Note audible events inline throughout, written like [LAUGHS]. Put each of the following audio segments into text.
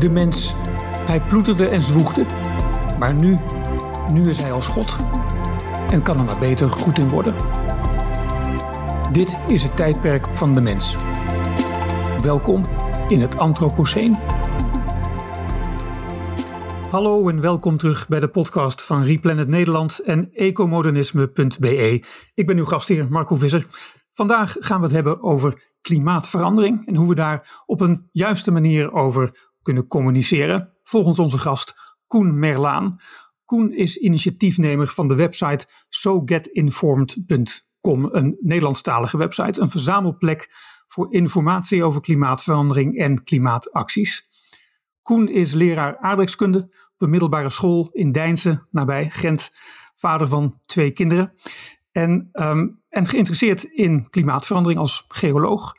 de mens. Hij ploeterde en zwoegde. Maar nu, nu is hij als God. En kan er maar beter goed in worden. Dit is het tijdperk van de mens. Welkom in het Anthropoceen. Hallo en welkom terug bij de podcast van Replanet Nederland en ecomodernisme.be. Ik ben uw gastheer Marco Visser. Vandaag gaan we het hebben over klimaatverandering en hoe we daar op een juiste manier over kunnen communiceren. Volgens onze gast Koen Merlaan. Koen is initiatiefnemer van de website sogetinformed.com, een Nederlandstalige website, een verzamelplek voor informatie over klimaatverandering en klimaatacties. Koen is leraar aardrijkskunde op een middelbare school in Deinzen, nabij Gent, vader van twee kinderen. En, ehm, en geïnteresseerd in klimaatverandering als geoloog.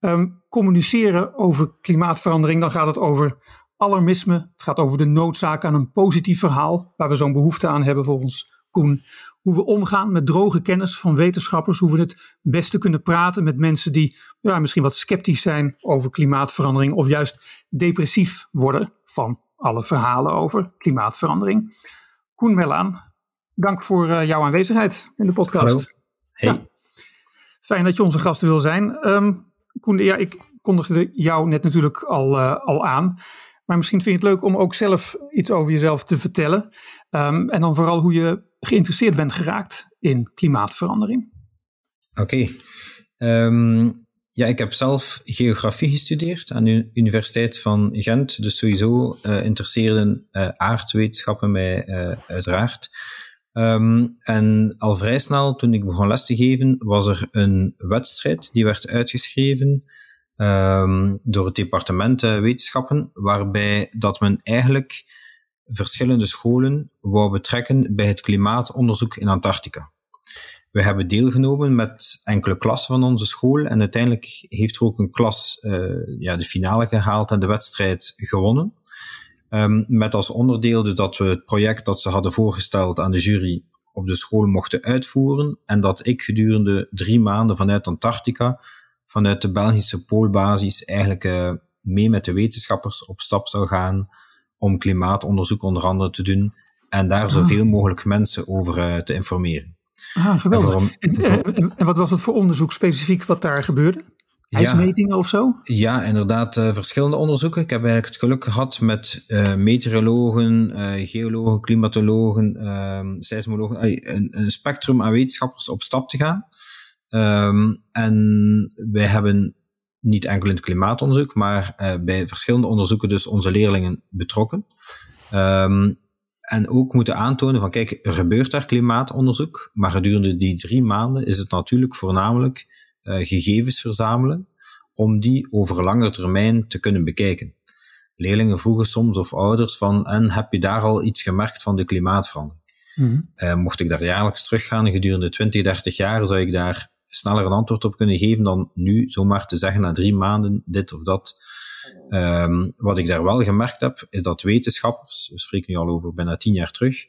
Ehm, communiceren over klimaatverandering, dan gaat het over alarmisme. Het gaat over de noodzaak aan een positief verhaal, waar we zo'n behoefte aan hebben volgens Koen. Hoe we omgaan met droge kennis van wetenschappers, hoe we het beste kunnen praten met mensen die ja, misschien wat sceptisch zijn over klimaatverandering of juist depressief worden van alle verhalen over klimaatverandering. Koen Mellaan, dank voor uh, jouw aanwezigheid in de podcast. Hallo. Hey. Ja. Fijn dat je onze gast wil zijn. Um, Koen, ja, ik kondigde jou net natuurlijk al, uh, al aan. Maar misschien vind je het leuk om ook zelf iets over jezelf te vertellen. Um, en dan vooral hoe je geïnteresseerd bent geraakt in klimaatverandering. Oké. Um, ja, ik heb zelf geografie gestudeerd aan de Universiteit van Gent. Dus sowieso uh, interesseerden uh, aardwetenschappen mij uiteraard. Um, en al vrij snel, toen ik begon les te geven, was er een wedstrijd die werd uitgeschreven um, door het departement wetenschappen, waarbij dat men eigenlijk verschillende scholen wou betrekken bij het klimaatonderzoek in Antarctica. We hebben deelgenomen met enkele klassen van onze school en uiteindelijk heeft er ook een klas uh, ja, de finale gehaald en de wedstrijd gewonnen. Um, met als onderdeel dus dat we het project dat ze hadden voorgesteld aan de jury op de school mochten uitvoeren en dat ik gedurende drie maanden vanuit Antarctica, vanuit de Belgische poolbasis, eigenlijk uh, mee met de wetenschappers op stap zou gaan om klimaatonderzoek onder andere te doen en daar zoveel ah. mogelijk mensen over uh, te informeren. Ah, geweldig. En, voor, en, en, en, wat was het voor onderzoek specifiek wat daar gebeurde? IJsmetingen of zo? Ja, inderdaad, uh, verschillende onderzoeken. Ik heb eigenlijk het geluk gehad met uh, meteorologen, uh, geologen, klimatologen, ehm, seismologen, een, een, spectrum aan wetenschappers op stap te gaan. Um, en wij hebben niet enkel in het klimaatonderzoek, maar bij verschillende onderzoeken dus onze leerlingen betrokken. Um, en ook moeten aantonen van, kijk, er gebeurt daar klimaatonderzoek, maar gedurende die drie maanden is het natuurlijk voornamelijk gegevens verzamelen om die over lange termijn te kunnen bekijken. Leerlingen vroegen soms of ouders van, en heb je daar al iets gemerkt van de klimaatverandering? Mm uh, mocht ik daar jaarlijks teruggaan gedurende 20, 30 jaar, zou ik daar sneller een antwoord op kunnen geven dan nu zomaar te zeggen na drie maanden dit of dat. Um, wat ik daar wel gemerkt heb, is dat wetenschappers, we spreken nu al over bijna tien jaar terug,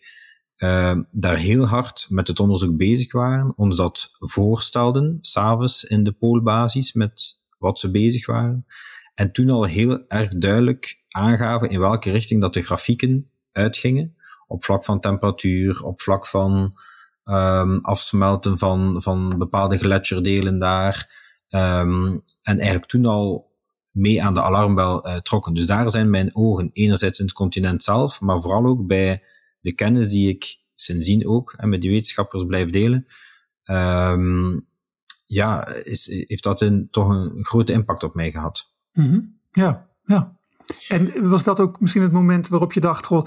uh, daar heel hard met het onderzoek bezig waren, ons dat voorstelden, s'avonds in de poolbasis met wat ze bezig waren. En toen al heel erg duidelijk aangaven in welke richting dat de grafieken uitgingen. Op vlak van temperatuur, op vlak van um, afsmelten van, van bepaalde gletsjerdelen daar. Um, en eigenlijk toen al mee aan de alarmbel uh, trokken. Dus daar zijn mijn ogen enerzijds in het continent zelf, maar vooral ook bij de kennis die ik sindsdien ook en met die wetenschappers blijf delen, um, ja, is, heeft dat een, toch een grote impact op mij gehad. Mm -hmm. Ja, ja. En was dat ook misschien het moment waarop je dacht, goh,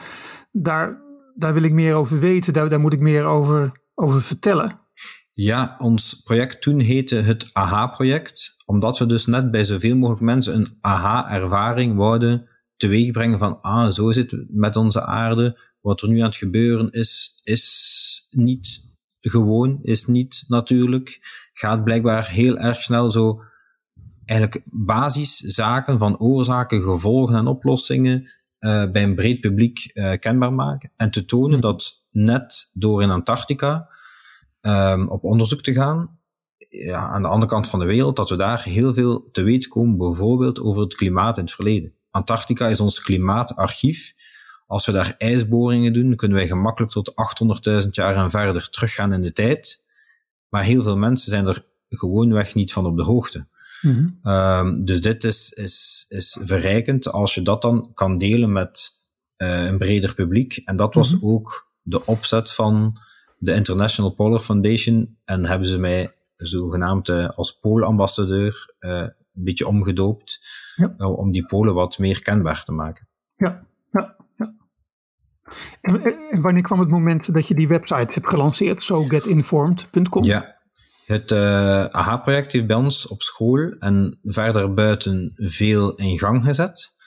daar, daar wil ik meer over weten, daar, daar moet ik meer over, over vertellen? Ja, ons project toen heette het AHA-project, omdat we dus net bij zoveel mogelijk mensen een AHA-ervaring wouden teweegbrengen van, ah, zo zit het met onze aarde, wat er nu aan het gebeuren is, is niet gewoon, is niet natuurlijk. Gaat blijkbaar heel erg snel zo eigenlijk basiszaken van oorzaken, gevolgen en oplossingen uh, bij een breed publiek uh, kenbaar maken. En te tonen hmm. dat net door in Antarctica um, op onderzoek te gaan, ja, aan de andere kant van de wereld, dat we daar heel veel te weten komen, bijvoorbeeld over het klimaat in het verleden. Antarctica is ons klimaatarchief. Als we daar ijsboringen doen, kunnen wij gemakkelijk tot 800.000 jaar en verder teruggaan in de tijd. Maar heel veel mensen zijn er gewoonweg niet van op de hoogte. Mm dus dit is, is, is verrijkend als je dat dan kan delen met uh, een breder publiek. En dat was mhm. ook de opzet van de International Polar Foundation. En hebben ze mij zogenaamd uh, als poolambassadeur uh, een beetje omgedoopt. Ja. om die polen wat meer kenbaar te maken. Ja, ja. En, wanneer kwam het moment dat je die website hebt gelanceerd, sogetinformed.com? Ja, het uh, AHA-project heeft bij ons op school en verder buiten veel in gang gezet.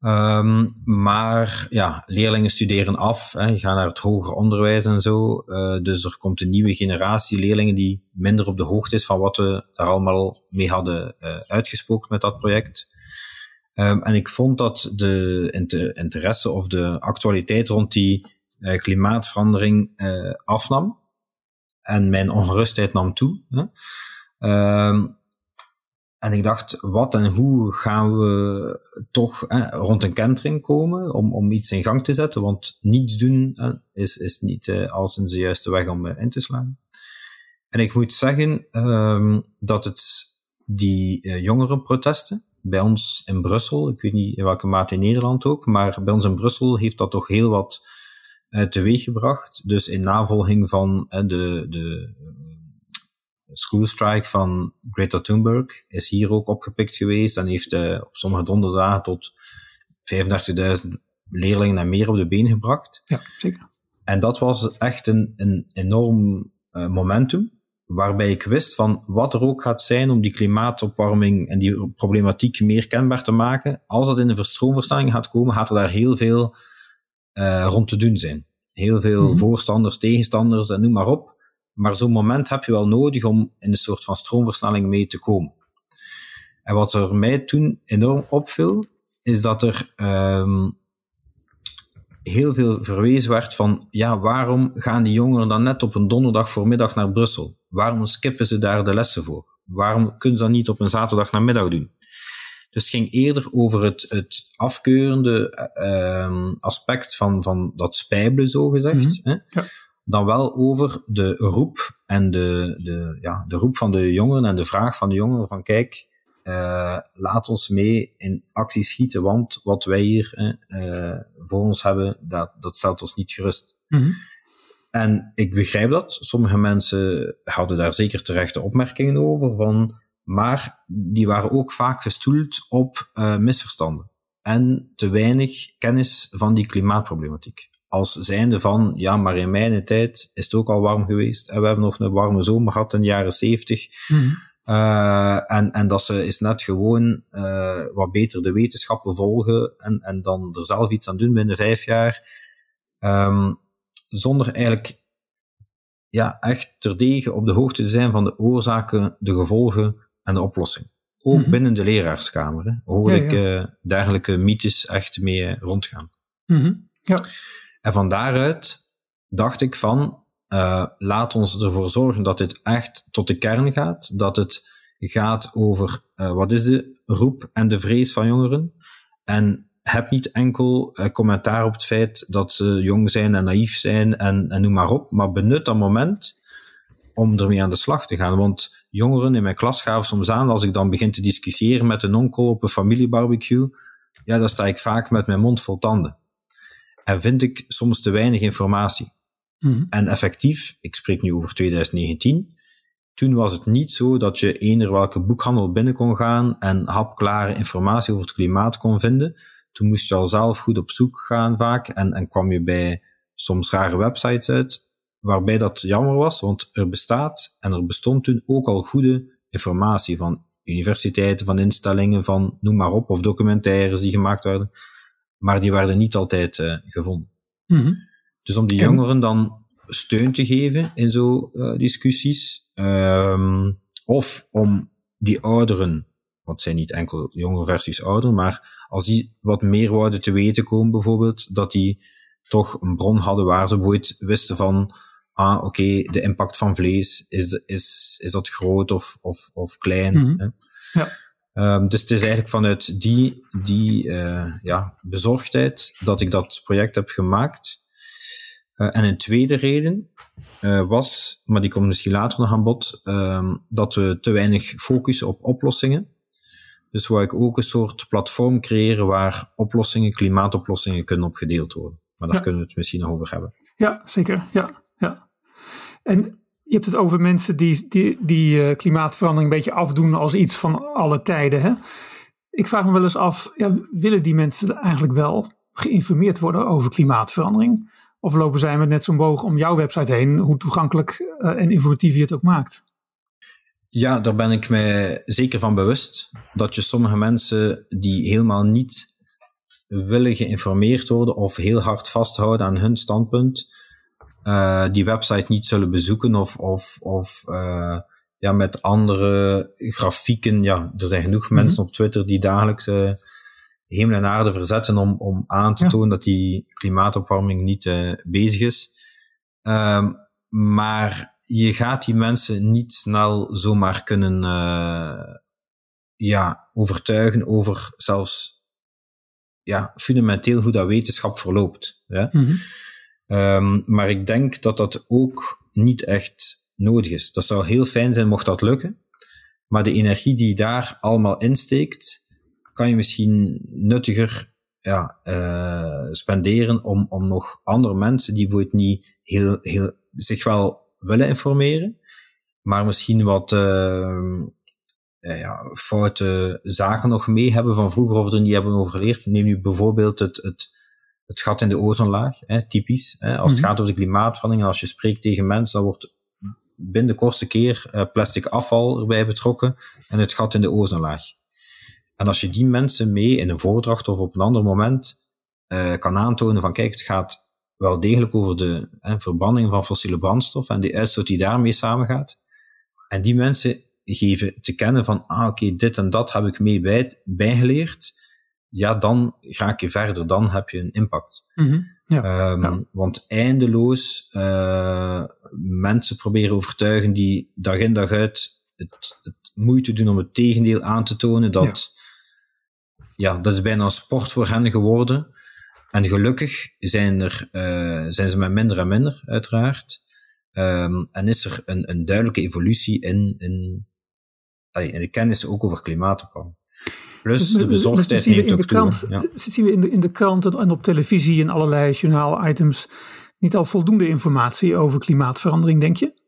Um, maar ja, leerlingen studeren af, hè, gaan naar het hoger onderwijs en zo. Uh, dus er komt een nieuwe generatie leerlingen die minder op de hoogte is van wat we daar allemaal mee hadden uh, uitgesproken met dat project. Um, en ik vond dat de interesse of de actualiteit rond die klimaatverandering afnam en mijn ongerustheid nam toe. Hè. Uh, en ik dacht, wat en hoe gaan we toch rond een kentering komen om, om iets in gang te zetten? Want niets doen is, is niet uh, als een de juiste weg om uh, in te slaan. En ik moet zeggen um, dat het die jongerenprotesten bij ons in Brussel, ik weet niet in welke mate in Nederland ook, maar bij ons in Brussel heeft dat toch heel wat uh, teweeggebracht. Dus in navolging van uh, de, de schoolstrike van Greta Thunberg is hier ook opgepikt geweest en heeft uh, op sommige donderdagen tot 35.000 leerlingen en meer op de been gebracht. Ja, zeker. En dat was echt een, een enorm momentum, waarbij ik wist van wat er ook gaat zijn om die klimaatopwarming en die problematiek meer kenbaar te maken. Als het in de stroomverstelling gaat komen, gaat er daar heel veel uh, rond te doen zijn. Heel veel mm -hmm. voorstanders, tegenstanders en noem maar op. Maar zo'n moment heb je wel nodig om in een soort van stroomversnelling mee te komen. En wat er mij toen enorm opviel, is dat er um, heel veel verwezen werd van, ja, waarom gaan die jongeren dan net op een donderdag voormiddag naar Brussel? Waarom skippen ze daar de lessen voor? Waarom kunnen ze dat niet op een zaterdag namiddag doen? Dus het ging eerder over het, het afkeurende uh, aspect van, van dat spijbelen, zo gezegd. Mm -hmm. hè? Ja. Dan wel over de roep en de, de, ja, de roep van de jongeren en de vraag van de jongeren van kijk, uh, laat ons mee in actie schieten, want wat wij hier uh, voor ons hebben, dat, dat stelt ons niet gerust. Mm -hmm. En ik begrijp dat. Sommige mensen hadden daar zeker terechte opmerkingen over, van maar die waren ook vaak gestoeld op uh, misverstanden en te weinig kennis van die klimaatproblematiek. Als zijnde van, ja, maar in mijn tijd is het ook al warm geweest en we hebben nog een warme zomer gehad in de jaren zeventig. Mm -hmm. Uh, en, en dat ze is net gewoon uh, wat beter de wetenschappen volgen en, en dan er zelf iets aan doen binnen vijf jaar. Um, zonder eigenlijk ja, echt terdege op de hoogte te zijn van de oorzaken, de gevolgen en de oplossing. Ook mm -hmm. binnen de leraarskamer hè, hoor ja, ik ja. Uh, dergelijke mythes echt mee rondgaan. Mm -hmm. ja. En van daaruit dacht ik van, uh, laat ons ervoor zorgen dat dit echt tot de kern gaat, dat het gaat over uh, wat is de roep en de vrees van jongeren. En heb niet enkel uh, commentaar op het feit dat ze jong zijn en naïef zijn en, en noem maar op, maar benut dat moment om ermee aan de slag te gaan. Want jongeren in mijn klas gaven soms aan, als ik dan begin te discussiëren met een onkel op een familiebarbecue, ja, dan sta ik vaak met mijn mond vol tanden. En vind ik soms te weinig informatie. Mm -hmm. En effectief, ik spreek nu over 2019, toen was het niet zo dat je eender welke boekhandel binnen kon gaan en hapklare informatie over het klimaat kon vinden. Toen moest je al zelf goed op zoek gaan vaak en, en kwam je bij soms rare websites uit waarbij dat jammer was, want er bestaat en er bestond toen ook al goede informatie van universiteiten, van instellingen, van noem maar op, of documentaires die gemaakt werden, maar die werden niet altijd uh, gevonden. Mm -hmm. Dus om die en... jongeren dan steun te geven in zo'n uh, discussies, um, of om die ouderen, want het zijn niet enkel jongere versies ouder, maar als die wat meer wouden te weten komen bijvoorbeeld, dat die toch een bron hadden waar ze bijvoorbeeld wisten van ah, oké, okay, de impact van vlees, is, de, is, is dat groot of, of, of klein? Mm -hmm. Ja. Um, dus het is eigenlijk vanuit die, die uh, ja, bezorgdheid dat ik dat project heb gemaakt. Uh, en een tweede reden uh, was, maar die komt misschien later nog aan bod, um, dat we te weinig focussen op oplossingen. Dus wou ik ook een soort platform creëren waar oplossingen, klimaatoplossingen kunnen opgedeeld worden. Maar daar kunnen we het misschien nog over hebben. Ja, zeker. Ja, ja. En je hebt het over mensen die, die, die uh, klimaatverandering een beetje afdoen als iets van alle tijden. Hè? Ik vraag me wel eens af, ja, willen die mensen eigenlijk wel geïnformeerd worden over klimaatverandering? Of lopen zij met net zo'n boog om jouw website heen, hoe toegankelijk uh, en informatief je het ook maakt? Ja, daar ben ik mij zeker van bewust. Dat je sommige mensen die helemaal niet willen geïnformeerd worden of heel hard vasthouden aan hun standpunt, uh, die website niet zullen bezoeken of, of, of uh, ja, met andere grafieken. Ja, er zijn genoeg mm -hmm. mensen op Twitter die dagelijks uh, hemel en aarde verzetten om, om aan te ja. tonen dat die klimaatopwarming niet bezig is. Um, maar je gaat die mensen niet snel zomaar kunnen ja, overtuigen over zelfs ja, fundamenteel hoe dat wetenschap verloopt. Mm -hmm. um, maar ik denk dat dat ook niet echt nodig is. Dat zou heel fijn zijn mocht dat lukken. Maar de energie die daar allemaal insteekt, kan je misschien nuttiger ja, uh, spenderen om, om nog andere mensen die bijvoorbeeld niet heel, heel, zich wel willen informeren, maar misschien wat uh, ja, foute zaken nog mee hebben van vroeger of er niet hebben overleerd. Neem nu bijvoorbeeld het, het, het gat in de ozonlaag, hè, typisch. Hè, als mm -hmm. het gaat over de klimaatverandering en als je spreekt tegen mensen, dan wordt binnen de kortste keer uh, plastic afval erbij betrokken en het gat in de ozonlaag. En als je die mensen mee in een voordracht of op een ander moment uh, kan aantonen van kijk, het gaat wel degelijk over de hè, verbanning van fossiele brandstof en de uitstoot die daarmee samengaat. En die mensen geven te kennen van, ah oké, okay, dit en dat heb ik mee bij, bijgeleerd. Ja, dan ga je verder, dan heb je een impact. Mm -hmm. ja, um, ja. Want eindeloos uh, mensen proberen overtuigen die dag in dag uit het, het moeite doen om het tegendeel aan te tonen, dat ja. dat is bijna een sport voor hen geworden. En gelukkig zijn, er, uh, zijn ze met minder en minder, uiteraard. Um, en is er een, een duidelijke evolutie in, in, in de kennis ook over klimaatopwarming. Plus de bezorgdheid neemt ook toe. Ja. Zien we in de, in de kranten en op televisie en allerlei journaal-items niet al voldoende informatie over klimaatverandering, denk je?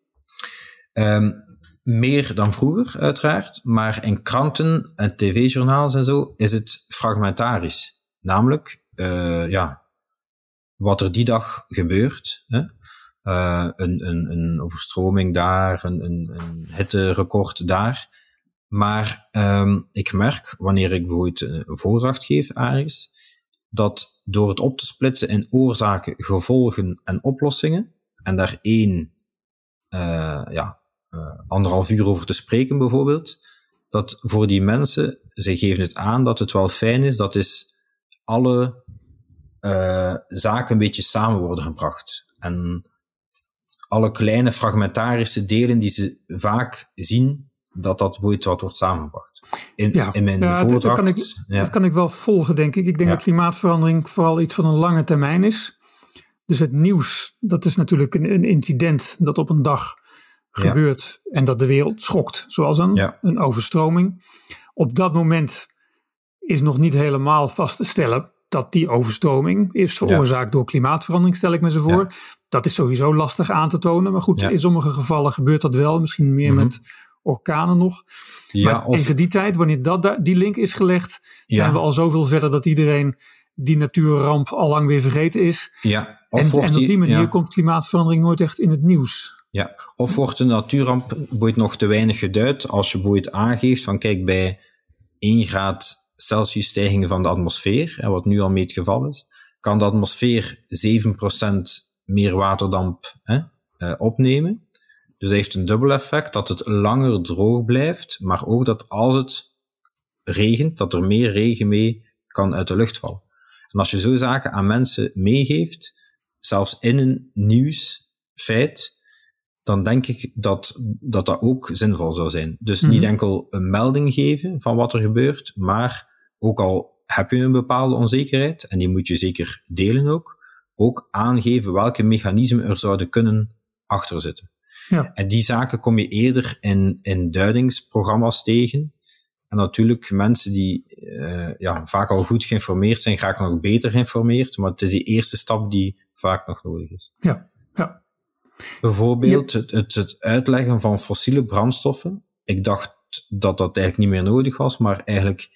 Um, meer dan vroeger, uiteraard. Maar in kranten en tv-journaals en zo is het fragmentarisch. Namelijk, uh, ja, wat er die dag gebeurt. Hè? Uh, een, een, een overstroming daar, een, een, een hitterecord daar. Maar um, ik merk, wanneer ik bijvoorbeeld een voordracht geef ergens, dat door het op te splitsen in oorzaken, gevolgen en oplossingen, en daar één, ja, anderhalf uur over te spreken bijvoorbeeld, dat voor die mensen, ze geven het aan dat het wel fijn is, dat is alle uh, zaken een beetje samen worden gebracht. En alle kleine fragmentarische delen die ze vaak zien, dat dat ooit wat wordt samengebracht. In, ja, in mijn ja, voordracht. Dat kan, ik, ja. dat kan ik wel volgen, denk ik. Ik denk Ja. dat klimaatverandering vooral iets van een lange termijn is. Dus het nieuws, dat is natuurlijk een, een incident dat op een dag. Gebeurt en dat de wereld schokt, zoals een, een overstroming. Op dat moment is nog niet helemaal vast te stellen dat die overstroming is veroorzaakt door klimaatverandering, stel ik me zo voor. Ja. Dat is sowieso lastig aan te tonen, maar goed, Ja. in sommige gevallen gebeurt dat wel, misschien meer Mhm. met orkanen nog. Ja, maar of, tegen die tijd, wanneer dat, da- die link is gelegd, zijn we al zoveel verder dat iedereen die natuurramp al lang weer vergeten is. ja, of En, wordt en op die manier ja, komt klimaatverandering nooit echt in het nieuws. Ja, of wordt de natuurramp boeit nog te weinig geduid als je boeit aangeeft van kijk, bij 1 graad Celsius stijging van de atmosfeer, wat nu al mee het geval is, kan de atmosfeer 7% meer waterdamp hè, eh, opnemen. Dus dat heeft een dubbel effect, dat het langer droog blijft, maar ook dat als het regent, dat er meer regen mee kan uit de lucht vallen. En als je zo zaken aan mensen meegeeft, zelfs in een nieuwsfeit, dan denk ik dat dat, dat ook zinvol zou zijn. Dus niet Mhm. enkel een melding geven van wat er gebeurt, maar ook al heb je een bepaalde onzekerheid, en die moet je zeker delen ook, ook aangeven welke mechanismen er zouden kunnen achter zitten. Ja. En die zaken kom je eerder in, in duidingsprogramma's tegen. En natuurlijk, mensen die eh, ja, vaak al goed geïnformeerd zijn, raken nog beter geïnformeerd, maar het is die eerste stap die vaak nog nodig is. Ja, ja. Bijvoorbeeld het, het, het uitleggen van fossiele brandstoffen. Ik dacht dat dat eigenlijk niet meer nodig was, maar eigenlijk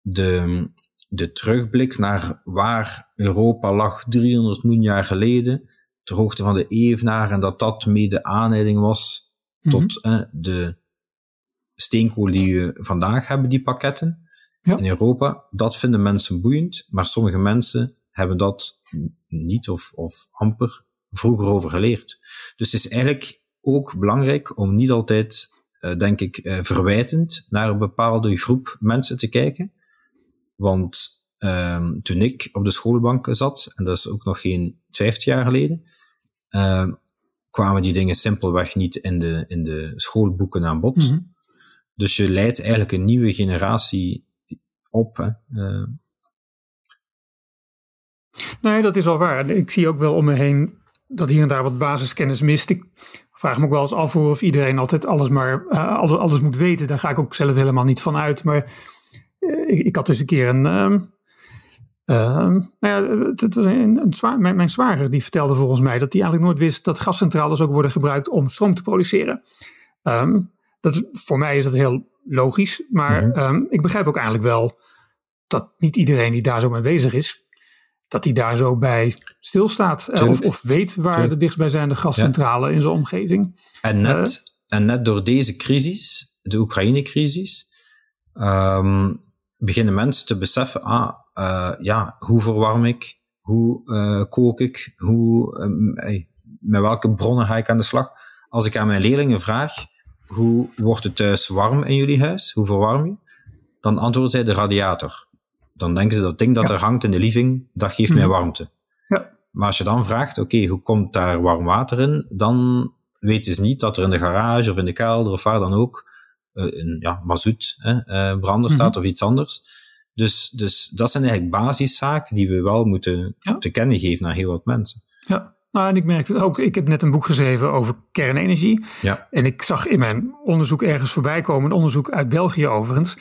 de, de terugblik naar waar Europa lag 300 miljoen jaar geleden, ter hoogte van de Evenaar, en dat dat mede aanleiding was Mhm. tot eh, de steenkool die we vandaag hebben, die pakketten Ja. in Europa. Dat vinden mensen boeiend, maar sommige mensen hebben dat niet of, of amper vroeger over geleerd. Dus het is eigenlijk ook belangrijk om niet altijd, eh, denk ik, eh, verwijtend naar een bepaalde groep mensen te kijken. Want ehm, toen ik op de schoolbank zat, en dat is ook nog geen 50 jaar geleden, ehm, kwamen die dingen simpelweg niet in de, in de schoolboeken aan bod. Mhm. Dus je leidt eigenlijk een nieuwe generatie op. Hè. Eh, Nee, dat is wel waar. Ik zie ook wel om me heen dat hier en daar wat basiskennis mist. Ik vraag me ook wel eens af of iedereen altijd alles maar eh, alles, alles moet weten. Daar ga ik ook zelf helemaal niet van uit. Maar eh, ik, ik had dus een keer een. ehm, ehm, nou ja, het, het was een, een zwaar, mijn, mijn zwager die vertelde volgens mij dat hij eigenlijk nooit wist dat gascentrales ook worden gebruikt om stroom te produceren. Ehm, dat, voor mij is dat heel logisch, maar ik begrijp ook eigenlijk wel dat niet iedereen die daar zo mee bezig is, dat hij daar zo bij stilstaat. eh, Of, weet waar Tuurlijk. de dichtstbijzijnde gascentrale in zijn omgeving. En net, en net door deze crisis, de Oekraïne-crisis, ehm, beginnen mensen te beseffen, ah, eh, ja, hoe verwarm ik? Hoe eh, kook ik? Hoe, ehm, hey, met welke bronnen ga ik aan de slag? Als ik aan mijn leerlingen vraag, hoe wordt het thuis warm in jullie huis? Hoe verwarm je? Dan antwoorden zij de radiator. Dan denken ze dat ding dat Ja. er hangt in de living, dat geeft mij Mhm. warmte. Ja. Maar als je dan vraagt, oké, hoe komt daar warm water in? Dan weten ze niet dat er in de garage of in de kelder of waar dan ook eh, een ja, mazoet, hè, eh, brander staat of iets anders. Dus, dus dat zijn eigenlijk basiszaken die we wel moeten Ja. te kennen geven aan heel wat mensen. Ja, nou, en ik merkte het ook. Ik heb net een boek geschreven over kernenergie. Ja. En ik zag in mijn onderzoek ergens voorbij komen, een onderzoek uit België overigens.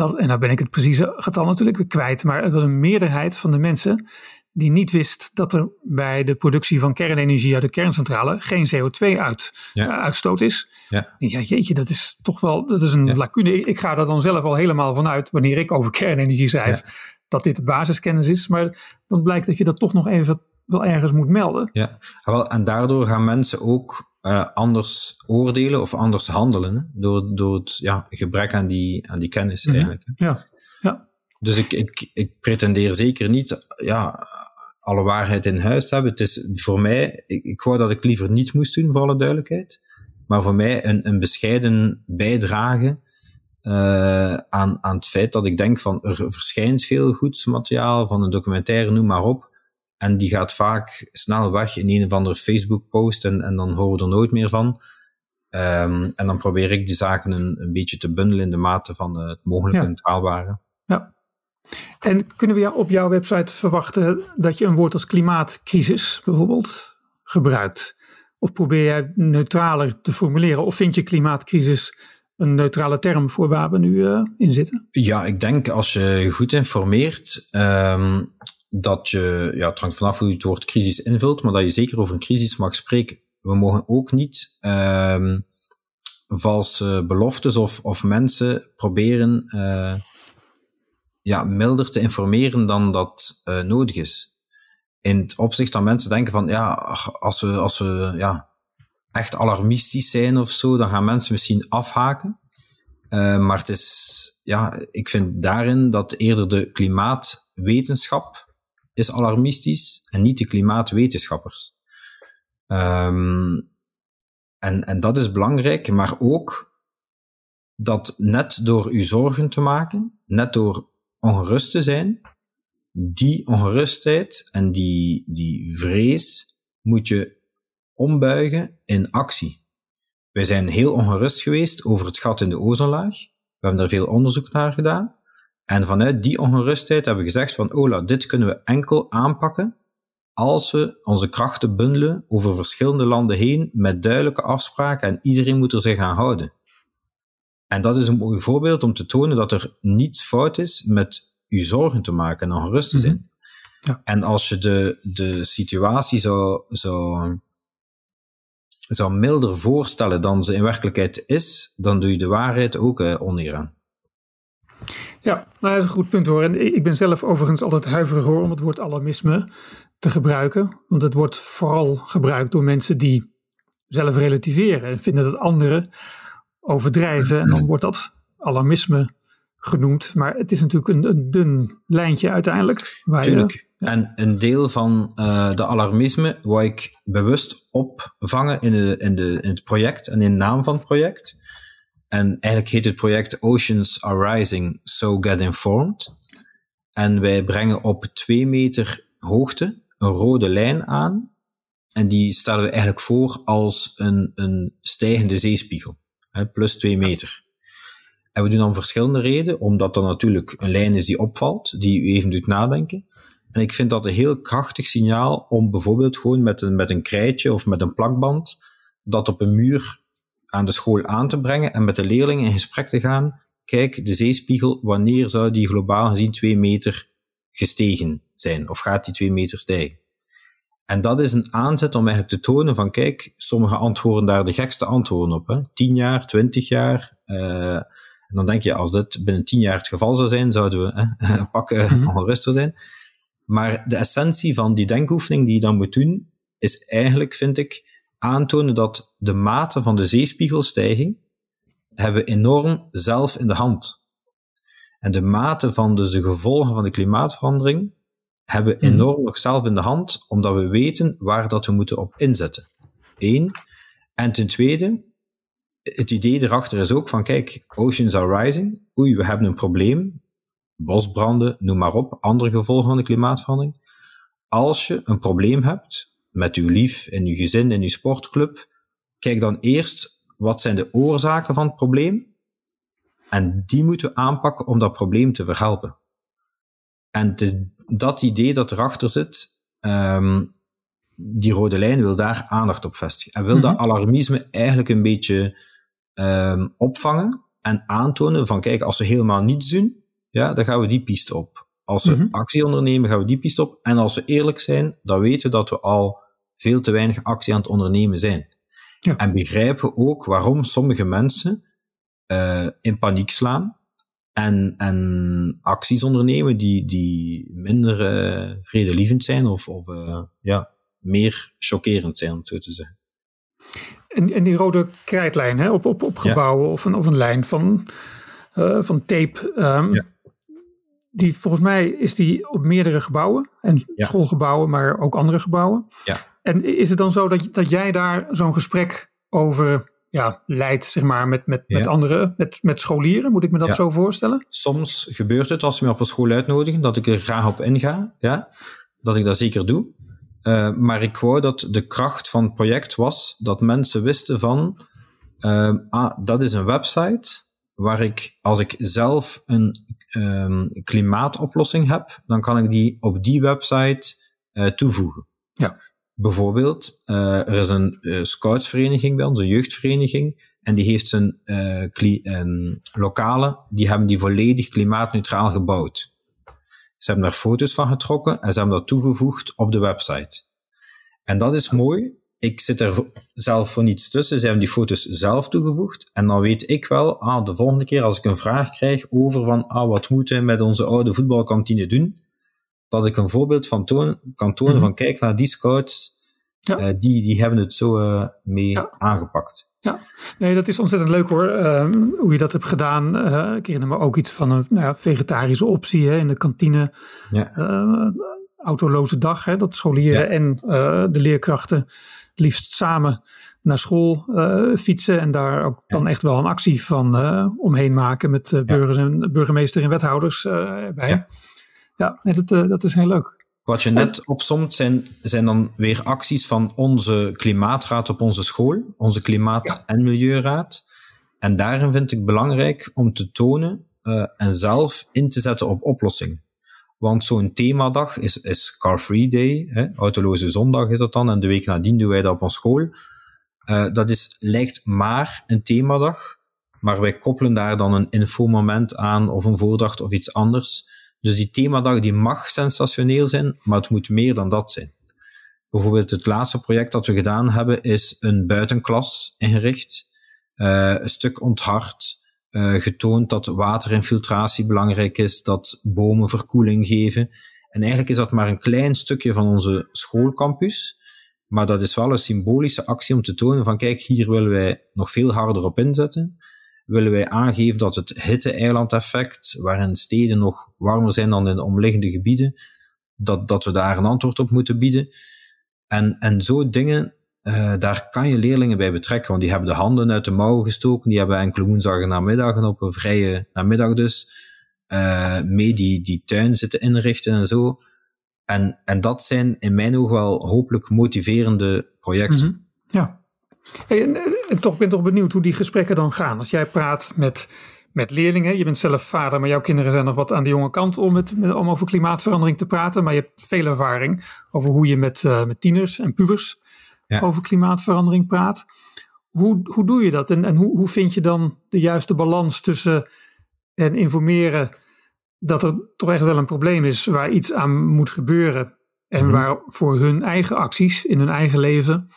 Dat, en nou ben ik het precieze getal natuurlijk weer kwijt, maar het was een meerderheid van de mensen die niet wist dat er bij de productie van kernenergie uit de kerncentrale geen CO2-uitstoot Ja. is. Ja. Ja, jeetje, dat is toch wel dat is een Ja. lacune. Ik, ik ga er dan zelf al helemaal vanuit, wanneer ik over kernenergie schrijf, dat dit de basiskennis is. Maar dan blijkt dat je dat toch nog even wel ergens moet melden. Ja, wel, en daardoor gaan mensen ook eh, anders oordelen of anders handelen. Door, door het ja, gebrek aan die, aan die kennis Mhm. eigenlijk. Ja, ja. Dus ik, ik, ik pretendeer zeker niet ja, alle waarheid in huis te hebben. Het is voor mij, ik, ik wou dat ik liever niets moest doen, voor alle duidelijkheid. Maar voor mij een, een bescheiden bijdrage eh, aan, aan het feit dat ik denk van er verschijnt veel goeds materiaal van een documentaire, noem maar op. En die gaat vaak snel weg in een of andere Facebook-post en, en dan horen we er nooit meer van. Ehm, en dan probeer ik die zaken een, een beetje te bundelen in de mate van eh, het mogelijke Ja. en het haalbare. Ja. En kunnen we jou op jouw website verwachten dat je een woord als klimaatcrisis bijvoorbeeld gebruikt? Of probeer jij neutraler te formuleren? Of vind je klimaatcrisis een neutrale term voor waar we nu eh, in zitten? Ja, ik denk als je je goed informeert, ehm, dat je, ja, het hangt vanaf hoe je het woord crisis invult, maar dat je zeker over een crisis mag spreken. We mogen ook niet ehm, valse beloftes of, of mensen proberen eh, ja, milder te informeren dan dat eh, nodig is. In het opzicht dat mensen denken van, ja, als we, als we ja, echt alarmistisch zijn of zo, dan gaan mensen misschien afhaken. Uh, maar het is, ja, ik vind daarin dat eerder de klimaatwetenschap is alarmistisch en niet de klimaatwetenschappers. Um, en, en dat is belangrijk, maar ook dat net door u zorgen te maken, net door ongerust te zijn, die ongerustheid en die, die vrees moet je ombuigen in actie. wij zijn heel ongerust geweest over het gat in de ozonlaag. We hebben daar veel onderzoek naar gedaan. En vanuit die ongerustheid hebben we gezegd van, Ola, dit kunnen we enkel aanpakken als we onze krachten bundelen over verschillende landen heen met duidelijke afspraken en iedereen moet er zich aan houden. En dat is een mooi voorbeeld om te tonen dat er niets fout is met u zorgen te maken en ongerust te zijn. Mhm. Ja. En als je de, de situatie zou, zou, zou milder voorstellen dan ze in werkelijkheid is, dan doe je de waarheid ook uh, oneer aan. Ja, nou, dat is een goed punt hoor. En ik ben zelf overigens altijd huiverig hoor om het woord alarmisme te gebruiken. Want het wordt vooral gebruikt door mensen die zelf relativeren en vinden dat anderen overdrijven. En dan wordt dat alarmisme genoemd. Maar het is natuurlijk een, een dun lijntje uiteindelijk. Waar Tuurlijk. En een deel van uh, de alarmisme wou ik bewust opvangen in, de, in, de, in het project en in de naam van het project. En eigenlijk heet het project Oceans Are Rising, So Get Informed. En wij brengen op twee meter hoogte een rode lijn aan. En die stellen we eigenlijk voor als een, een stijgende zeespiegel. Hè, plus twee meter. En we doen dan verschillende redenen, omdat dat natuurlijk een lijn is die opvalt, die u even doet nadenken. En ik vind dat een heel krachtig signaal om bijvoorbeeld gewoon met een, met een krijtje of met een plakband dat op een muur aan de school aan te brengen en met de leerlingen in gesprek te gaan. Kijk, de zeespiegel, wanneer zou die globaal gezien twee meter gestegen zijn? Of gaat die twee meter stijgen? En dat is een aanzet om eigenlijk te tonen van, kijk, sommige antwoorden daar de gekste antwoorden op. Hè? 10 jaar, 20 jaar. Uh, en dan denk je, als dit binnen 10 jaar het geval zou zijn, zouden we hè, pakken mm -hmm. rustig zijn. Maar de essentie van die denkoefening die je dan moet doen, is eigenlijk, vind ik, aantonen dat de mate van de zeespiegelstijging hebben we enorm zelf in de hand. En de mate van dus de gevolgen van de klimaatverandering hebben we enorm nog zelf in de hand, omdat we weten waar dat we moeten op inzetten. Eén. En ten tweede, het idee erachter is ook van, kijk, oceans are rising. Oei, we hebben een probleem. Bosbranden, noem maar op, andere gevolgen van de klimaatverandering. Als je een probleem hebt met uw lief, in uw gezin, in uw sportclub, kijk dan eerst wat zijn de oorzaken van het probleem. En die moeten we aanpakken om dat probleem te verhelpen. En het is dat idee dat erachter zit, um, die rode lijn wil daar aandacht op vestigen. En wil mm -hmm. dat alarmisme eigenlijk een beetje um, opvangen en aantonen van kijk, als we helemaal niets doen, ja, dan gaan we die piste op. Als we mm -hmm. actie ondernemen, gaan we die piste op. En als we eerlijk zijn, dan weten we dat we al veel te weinig actie aan het ondernemen zijn. Ja. En begrijpen ook waarom sommige mensen uh, in paniek slaan en, en acties ondernemen die, die minder uh, vredelievend zijn of, of uh, ja, meer chockerend zijn, om het zo te zeggen. En, en die rode krijtlijn hè, op, op, op gebouwen ja. of, een, of een lijn van, van tape, um, ja. Die volgens mij is die op meerdere gebouwen en ja. schoolgebouwen, maar ook andere gebouwen. Ja. En is het dan zo dat, dat jij daar zo'n gesprek over ja, leidt, zeg maar, met, met, ja. met anderen, met, met scholieren? Moet ik me dat ja. zo voorstellen? Soms gebeurt het als ze me op een school uitnodigen, dat ik er graag op inga, ja, dat ik dat zeker doe. Uh, maar ik wou dat de kracht van het project was dat mensen wisten van, uh, ah, dat is een website waar ik, als ik zelf een um, klimaatoplossing heb, dan kan ik die op die website uh, toevoegen. Ja. Bijvoorbeeld, uh, er is een uh, scoutsvereniging bij ons, een jeugdvereniging, en die heeft zijn um, lokale, die hebben die volledig klimaatneutraal gebouwd. Ze hebben daar foto's van getrokken en ze hebben dat toegevoegd op de website. En dat is mooi. Ik zit er zelf voor niets tussen. Ze hebben die foto's zelf toegevoegd. En dan weet ik wel, ah, de volgende keer als ik een vraag krijg over van, ah, wat moeten we met onze oude voetbalkantine doen? dat ik een voorbeeld van toon, kan tonen mm -hmm. van kijk naar die scouts, ja. uh, die, die hebben het zo uh, mee ja. aangepakt. Ja, nee, dat is ontzettend leuk hoor, uh, hoe je dat hebt gedaan. ik herinner me ook iets van een nou ja, vegetarische optie hè, in de kantine. Ja. autoloze dag, hè, dat scholieren en de leerkrachten liefst samen naar school fietsen en daar ook dan echt wel een actie van omheen maken met burgers en burgemeester en wethouders bij. Ja, nee, dat, dat is heel leuk. Wat je net opsomt zijn, zijn dan weer acties van onze klimaatraad op onze school, onze klimaat- en milieuraad. En daarin vind ik belangrijk om te tonen en zelf in te zetten op oplossingen. Want zo'n themadag is, is Car Free Day, hè, autoloze zondag is dat dan, en de week nadien doen wij dat op ons school. Uh, dat is, lijkt maar een themadag, maar wij koppelen daar dan een infomoment aan of een voordracht of iets anders. Dus die themadag die mag sensationeel zijn, maar het moet meer dan dat zijn. Bijvoorbeeld het laatste project dat we gedaan hebben is een buitenklas ingericht, uh, een stuk onthard, uh, getoond dat waterinfiltratie belangrijk is, dat bomen verkoeling geven. En eigenlijk is dat maar een klein stukje van onze schoolcampus, maar dat is wel een symbolische actie om te tonen van kijk, hier willen wij nog veel harder op inzetten willen wij aangeven dat het hitte-eilandeffect, waarin steden nog warmer zijn dan in de omliggende gebieden, dat, dat we daar een antwoord op moeten bieden. En, en zo dingen, uh, daar kan je leerlingen bij betrekken, want die hebben de handen uit de mouwen gestoken, die hebben enkele woensdagen namiddagen op een vrije namiddag dus, uh, mee die, die tuin zitten inrichten en zo. En, en dat zijn in mijn ogen wel hopelijk motiverende projecten. -hmm. Ja. En, en, toch ben ik toch benieuwd hoe die gesprekken dan gaan. Als jij praat met, met leerlingen, je bent zelf vader, maar jouw kinderen zijn nog wat aan de jonge kant om, met, om over klimaatverandering te praten. Maar je hebt veel ervaring over hoe je met, met tieners en pubers ja. over klimaatverandering praat. Hoe, hoe doe je dat en, en hoe, hoe vind je dan de juiste balans tussen en informeren dat er toch echt wel een probleem is waar iets aan moet gebeuren en mm-hmm. waar voor hun eigen acties in hun eigen leven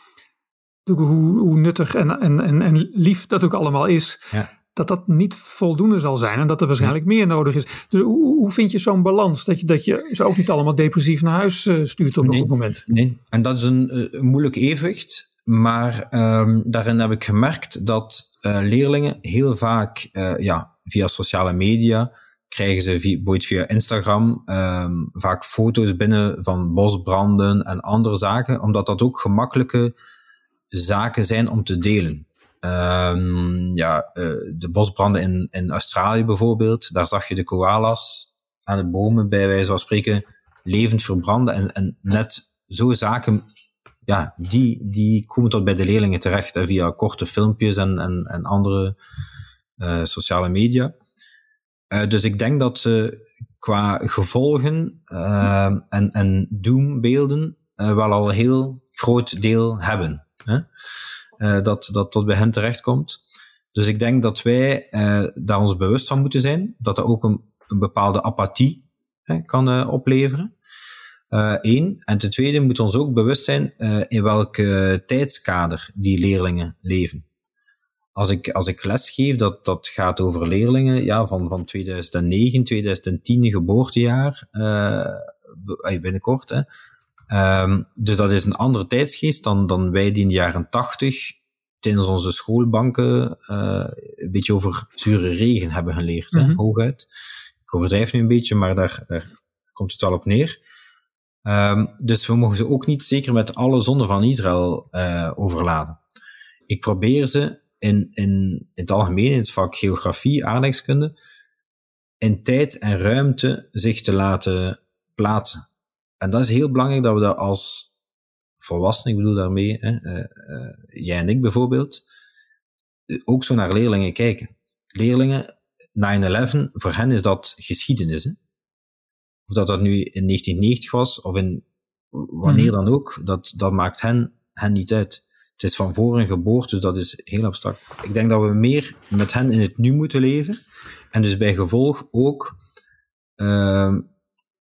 hoe, hoe nuttig en, en, en, en lief dat ook allemaal is, ja. Dat dat niet voldoende zal zijn en dat er waarschijnlijk meer nodig is. Dus hoe, hoe vind je zo'n balans dat je, dat je ze ook niet allemaal depressief naar huis uh, stuurt op nee, goed moment? Nee, en dat is een, een moeilijk evenwicht. Maar um, daarin heb ik gemerkt dat uh, leerlingen heel vaak ja, via sociale media krijgen ze via, bijvoorbeeld via Instagram um, vaak foto's binnen van bosbranden en andere zaken, omdat dat ook gemakkelijke zaken zijn om te delen. Um, ja, uh, de bosbranden in, in Australië bijvoorbeeld, daar zag je de koalas aan de bomen bij wijze van spreken levend verbranden. En, en net zo zaken, ja, die, die komen tot bij de leerlingen terecht via korte filmpjes en, en, en andere uh, sociale media. Uh, dus ik denk dat ze qua gevolgen uh, en, en doembeelden wel al een heel groot deel hebben. Hè? Uh, dat, dat tot bij hen terechtkomt. Dus ik denk dat wij uh, daar ons bewust van moeten zijn, dat dat ook een, bepaalde apathie hè, kan uh, opleveren. Eén. en ten tweede moet ons ook bewust zijn in welk tijdskader die leerlingen leven. Als ik, als ik les geef, dat, dat gaat over leerlingen ja, van, van 2009, 2010 geboortejaar, binnenkort, hè, Um, dus dat is een andere tijdsgeest dan, dan wij die in de jaren tachtig tijdens onze schoolbanken uh, een beetje over zure regen hebben geleerd, mm -hmm. hè, hooguit. Ik overdrijf nu een beetje, maar daar, daar komt het wel op neer. Um, dus we mogen ze ook niet zeker met alle zonden van Israël uh, overladen. Ik probeer ze in, in, in het algemeen, in het vak geografie, aardrijkskunde, in tijd en ruimte zich te laten plaatsen. En dat is heel belangrijk dat we dat als volwassenen, ik bedoel daarmee, hè, uh, uh, jij en ik bijvoorbeeld, ook zo naar leerlingen kijken. Leerlingen, 9-11, voor hen is dat geschiedenis. Hè? Of dat dat nu in 1990 was, of in wanneer dan ook, dat, dat maakt hen, hen niet uit. Het is van voor hun geboorte, dus dat is heel abstract. Ik denk dat we meer met hen in het nu moeten leven. En dus bij gevolg ook uh,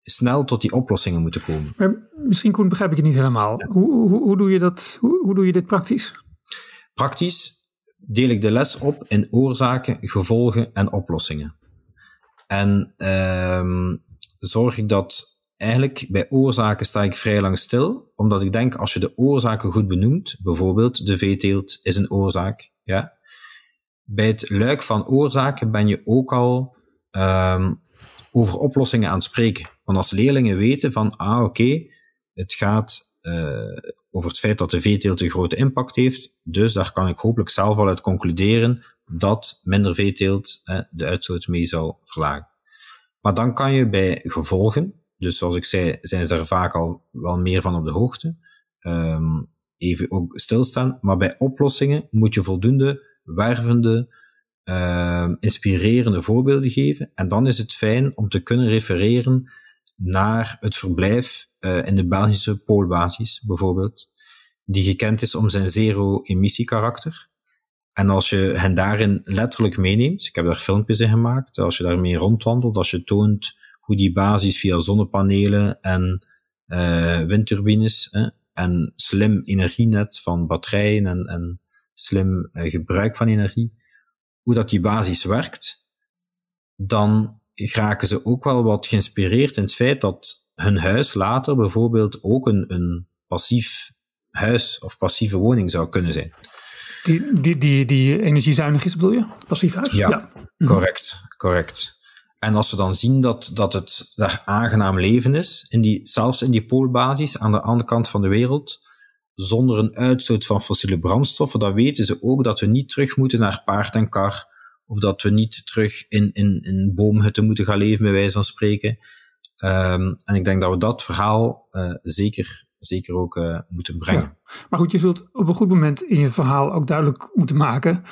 snel tot die oplossingen moeten komen. Maar misschien, Koen, begrijp ik het niet helemaal. Ja. Hoe, hoe, hoe, doe je dat, hoe, hoe doe je dit praktisch? Praktisch deel ik de les op in oorzaken, gevolgen en oplossingen. En uh, zorg ik dat eigenlijk bij oorzaken sta ik vrij lang stil, omdat ik denk als je de oorzaken goed benoemt, bijvoorbeeld de veeteelt is een oorzaak, ja. Bij het luik van oorzaken ben je ook al um, over oplossingen aan het spreken. Want als leerlingen weten van, ah oké, het gaat uh, over het feit dat de veeteelt een grote impact heeft, dus daar kan ik hopelijk zelf al uit concluderen dat minder veeteelt uh, de uitstoot mee zal verlagen. Maar dan kan je bij gevolgen, Dus zoals ik zei, zijn ze er vaak al wel meer van op de hoogte. Ehm, even ook stilstaan. Maar bij oplossingen moet je voldoende wervende, uh, inspirerende voorbeelden geven. En dan is het fijn om te kunnen refereren naar het verblijf uh, in de Belgische poolbasis, bijvoorbeeld, die gekend is om zijn zero-emissie karakter. En als je hen daarin letterlijk meeneemt, ik heb daar filmpjes in gemaakt, als je daarmee rondwandelt, als je toont hoe die basis via zonnepanelen en uh, windturbines en slim energienet van batterijen en, slim uh, gebruik van energie, hoe dat die basis werkt, dan raken ze ook wel wat geïnspireerd in het feit dat hun huis later bijvoorbeeld ook een, een passief huis of passieve woning zou kunnen zijn. Die, die, die, die energiezuinig is, bedoel je? Passief huis? Ja, ja. Mhm. correct, correct. En als ze dan zien dat, dat het daar aangenaam leven is, in die, zelfs in die poolbasis aan de andere kant van de wereld, zonder een uitstoot van fossiele brandstoffen, dan weten ze ook dat we niet terug moeten naar paard en kar, of dat we niet terug in, in, in boomhutten moeten gaan leven, bij wijze van spreken. Um, en ik denk dat we dat verhaal uh, zeker, zeker ook uh, moeten brengen. Ja. Maar goed, je zult op een goed moment in je verhaal ook duidelijk moeten maken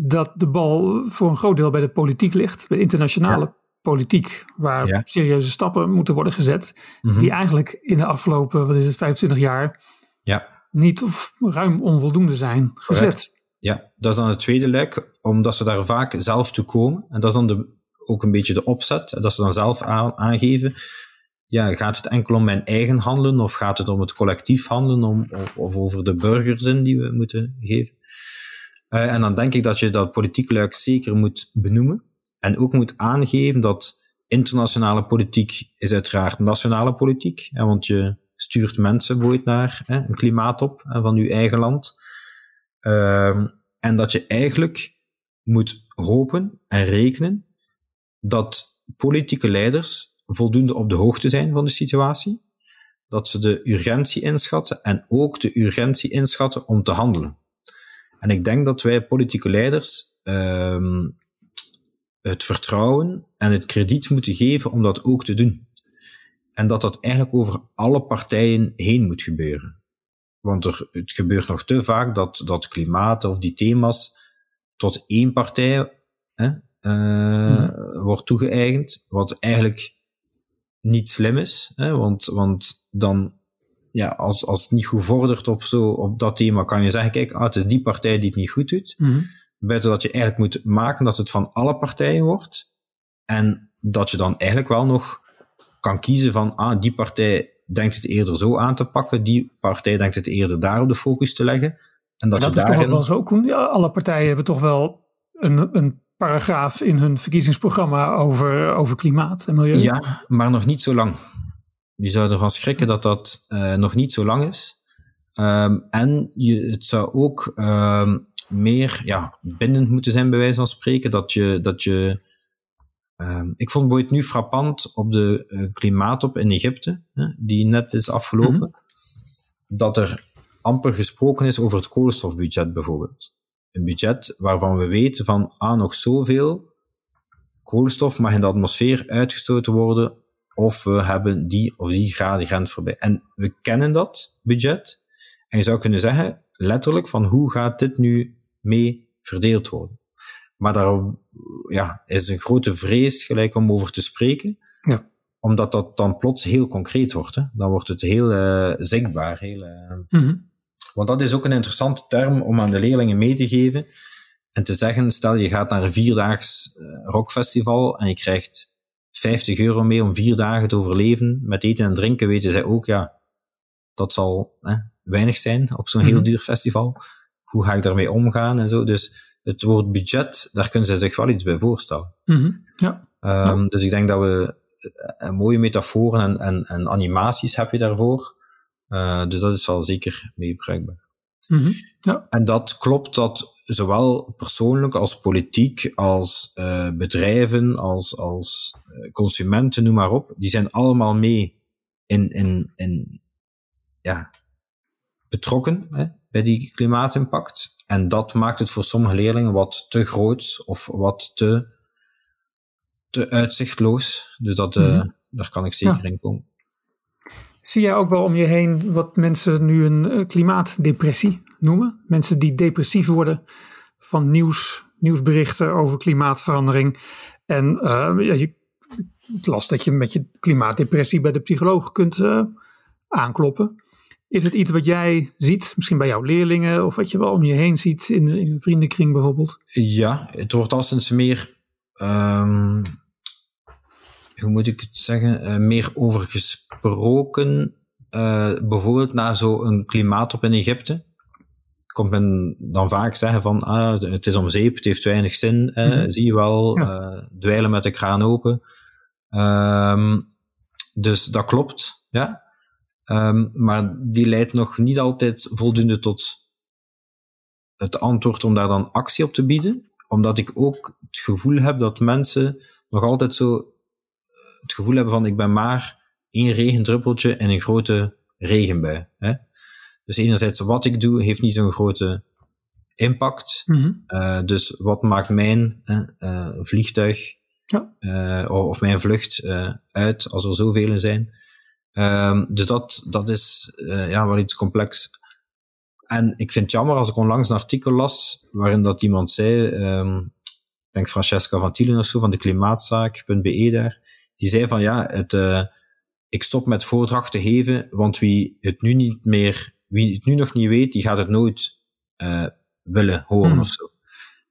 dat de bal voor een groot deel bij de politiek ligt, bij internationale ja. politiek, waar ja. serieuze stappen moeten worden gezet, mm -hmm. die eigenlijk in de afgelopen, wat is het, 25 jaar, ja. niet of ruim onvoldoende zijn gezet. Ja, dat is dan het tweede luik, omdat ze daar vaak zelf toe komen. En dat is dan ook een beetje de opzet, dat ze dan zelf aan, aangeven. Ja, gaat het enkel om mijn eigen handelen, of gaat het om het collectief handelen, om, of, over de burgers in die we moeten geven? Uh, en dan denk ik dat je dat politiek luik zeker moet benoemen. En ook moet aangeven dat internationale politiek is uiteraard nationale politiek. Hè, want je stuurt mensen bijvoorbeeld naar hè, een klimaatop hè, van je eigen land. Uh, en dat je eigenlijk moet hopen en rekenen dat politieke leiders voldoende op de hoogte zijn van de situatie. Dat ze de urgentie inschatten en ook de urgentie inschatten om te handelen. En ik denk dat wij politieke leiders um, het vertrouwen en het krediet moeten geven om dat ook te doen. En dat dat eigenlijk over alle partijen heen moet gebeuren. Want er, het gebeurt nog te vaak dat, dat klimaat of die thema's tot één partij hè, uh, hmm. wordt toegeëigend, wat eigenlijk niet slim is. Hè, want, want dan ja, als, als het niet goed vordert op, zo, op dat thema, kan je zeggen, kijk, ah, het is die partij die het niet goed doet. Mm -hmm. Buiten dat je eigenlijk moet maken dat het van alle partijen wordt. En dat je dan eigenlijk wel nog kan kiezen van, ah, die partij denkt het eerder zo aan te pakken, die partij denkt het eerder daar op de focus te leggen. En dat, dat je is daarin... toch wel zo, Koen? Ja, alle partijen hebben toch wel een, een paragraaf in hun verkiezingsprogramma over, over klimaat en milieu. Ja, maar nog niet zo lang. Je zou ervan schrikken dat dat uh, nog niet zo lang is. Um, en je, het zou ook um, meer ja, bindend moeten zijn, bij wijze van spreken. Dat je. Dat je um, ik vond het nu frappant op de uh, klimaatop in Egypte, hè, die net is afgelopen, mm -hmm. dat er amper gesproken is over het koolstofbudget bijvoorbeeld. Een budget waarvan we weten van ah, nog zoveel koolstof mag in de atmosfeer uitgestoten worden of we hebben die of die grens voorbij. En we kennen dat budget. En je zou kunnen zeggen, letterlijk, van hoe gaat dit nu mee verdeeld worden? Maar daar ja, is een grote vrees gelijk om over te spreken. Ja. Omdat dat dan plots heel concreet wordt. Hè? Dan wordt het heel uh, zichtbaar. Heel, uh... mm -hmm. Want dat is ook een interessante term om aan de leerlingen mee te geven. En te zeggen, stel je gaat naar een vierdaags uh, rockfestival en je krijgt 50 euro mee om vier dagen te overleven. Met eten en drinken weten zij ook, ja, dat zal hè, weinig zijn op zo'n mm -hmm. heel duur festival. Hoe ga ik daarmee omgaan en zo. Dus het woord budget, daar kunnen zij zich wel iets bij voorstellen. Mm -hmm. ja. Um, ja. Dus ik denk dat we uh, mooie metaforen en, en, en, animaties heb je daarvoor. Uh, dus dat is wel zeker mee bruikbaar. Mm -hmm. ja. En dat klopt dat zowel persoonlijk als politiek, als uh, bedrijven, als, als consumenten, noem maar op, die zijn allemaal mee in, in, in ja, betrokken hè, bij die klimaatimpact. En dat maakt het voor sommige leerlingen wat te groot of wat te, te uitzichtloos. Dus dat, mm -hmm. daar kan ik zeker in komen. Zie jij ook wel om je heen wat mensen nu een eh, klimaatdepressie noemen? Mensen die depressief worden van nieuws, nieuwsberichten over klimaatverandering. En uh, ja, je, het las dat je met je klimaatdepressie bij de psycholoog kunt uh, aankloppen. Is het iets wat jij ziet, misschien bij jouw leerlingen, of wat je wel om je heen ziet in, in een vriendenkring bijvoorbeeld? Ja, het wordt al sinds meer, um, hoe moet ik het zeggen, uh, meer over gesproken. Uh, bijvoorbeeld na zo'n klimaatop in Egypte. Komt men dan vaak zeggen van, ah, het is om zeep, het heeft weinig zin, mm -hmm. zie je wel, ja. dweilen met de kraan open. Um, dus dat klopt, ja. Um, maar die leidt nog niet altijd voldoende tot het antwoord om daar dan actie op te bieden. Omdat ik ook het gevoel heb dat mensen nog altijd zo het gevoel hebben van ik ben maar één regendruppeltje in een grote regenbui. Hè? Dus enerzijds wat ik doe heeft niet zo'n grote impact. Mm -hmm. uh, dus wat maakt mijn uh, vliegtuig ja. uh, of mijn vlucht uit als er zoveel zijn? Um, dus dat, dat is uh, ja, wel iets complex. En ik vind het jammer als ik onlangs een artikel las waarin dat iemand zei, um, ik denk Francesca van Tielen of zo, van de klimaatzaak.be daar, die zei van ja, het, uh, ik stop met voordrachten geven, want wie het nu niet meer, wie het nu nog niet weet, die gaat het nooit uh, willen horen hmm. of zo.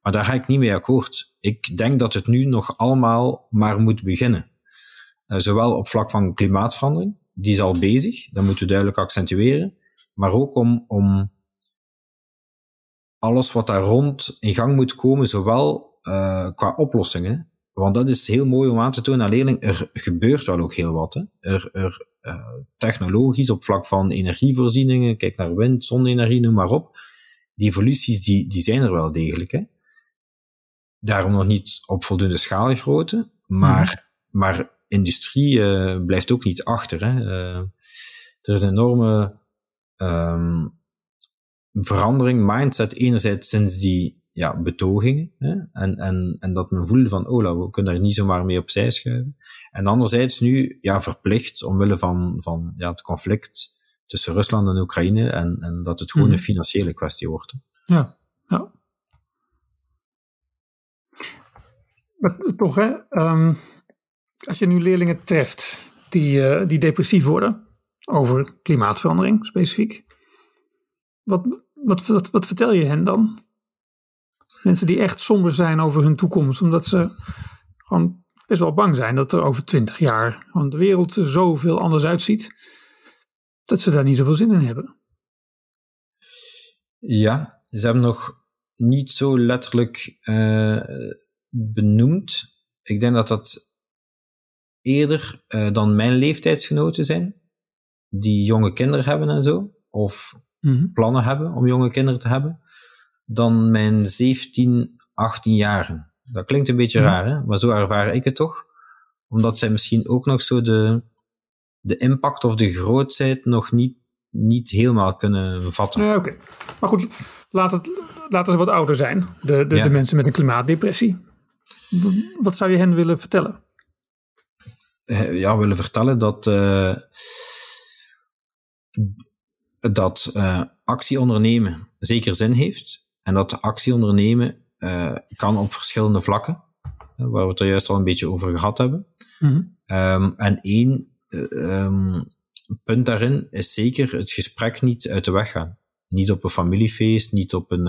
Maar daar ga ik niet mee akkoord. Ik denk dat het nu nog allemaal maar moet beginnen. Uh, zowel op vlak van klimaatverandering, die is al bezig, dat moeten we duidelijk accentueren, maar ook om, om alles wat daar rond in gang moet komen, zowel uh, qua oplossingen, want dat is heel mooi om aan te tonen aan leerlingen, er gebeurt wel ook heel wat. Hè. Er, er uh, technologisch op vlak van energievoorzieningen, kijk naar wind, zonne-energie, noem maar op, die evoluties die, die zijn er wel degelijk. Hè. Daarom nog niet op voldoende schaalgrootte, maar, mm. maar industrie uh, blijft ook niet achter. Hè. Uh, er is een enorme um, verandering, mindset, enerzijds sinds die ja, betogingen. Hè, en, en, en dat men voelde van, oh, we kunnen er niet zomaar mee opzij schuiven. En anderzijds nu ja, verplicht, omwille van, van ja, het conflict tussen Rusland en Oekraïne, en, en dat het gewoon mm. een financiële kwestie wordt. Ja, ja. Maar toch, hè, um, als je nu leerlingen treft die, uh, die depressief worden over klimaatverandering specifiek, wat, wat, wat, wat vertel je hen dan? Mensen die echt somber zijn over hun toekomst, omdat ze gewoon best wel bang zijn dat er over twintig jaar de wereld er zoveel anders uitziet, dat ze daar niet zoveel zin in hebben. Ja, ze hebben nog niet zo letterlijk uh, benoemd. Ik denk dat dat eerder uh, dan mijn leeftijdsgenoten zijn, die jonge kinderen hebben en zo, of mm-hmm. plannen hebben om jonge kinderen te hebben, dan mijn 17, 18 jaren. Dat klinkt een beetje mm-hmm. raar, hè? maar zo ervaar ik het toch. Omdat zij misschien ook nog zo de, de impact of de grootheid nog niet, niet helemaal kunnen vatten. Ja, oké. Maar goed, laat het, laten ze wat ouder zijn, de, de, ja. de mensen met een klimaatdepressie. Wat zou je hen willen vertellen? Eh, ja, willen vertellen dat, uh, dat uh, actie ondernemen zeker zin heeft. En dat actie ondernemen uh, kan op verschillende vlakken, waar we het er juist al een beetje over gehad hebben. Mm-hmm. Um, en één um, punt daarin is zeker het gesprek niet uit de weg gaan. Niet op een familiefeest, niet op een,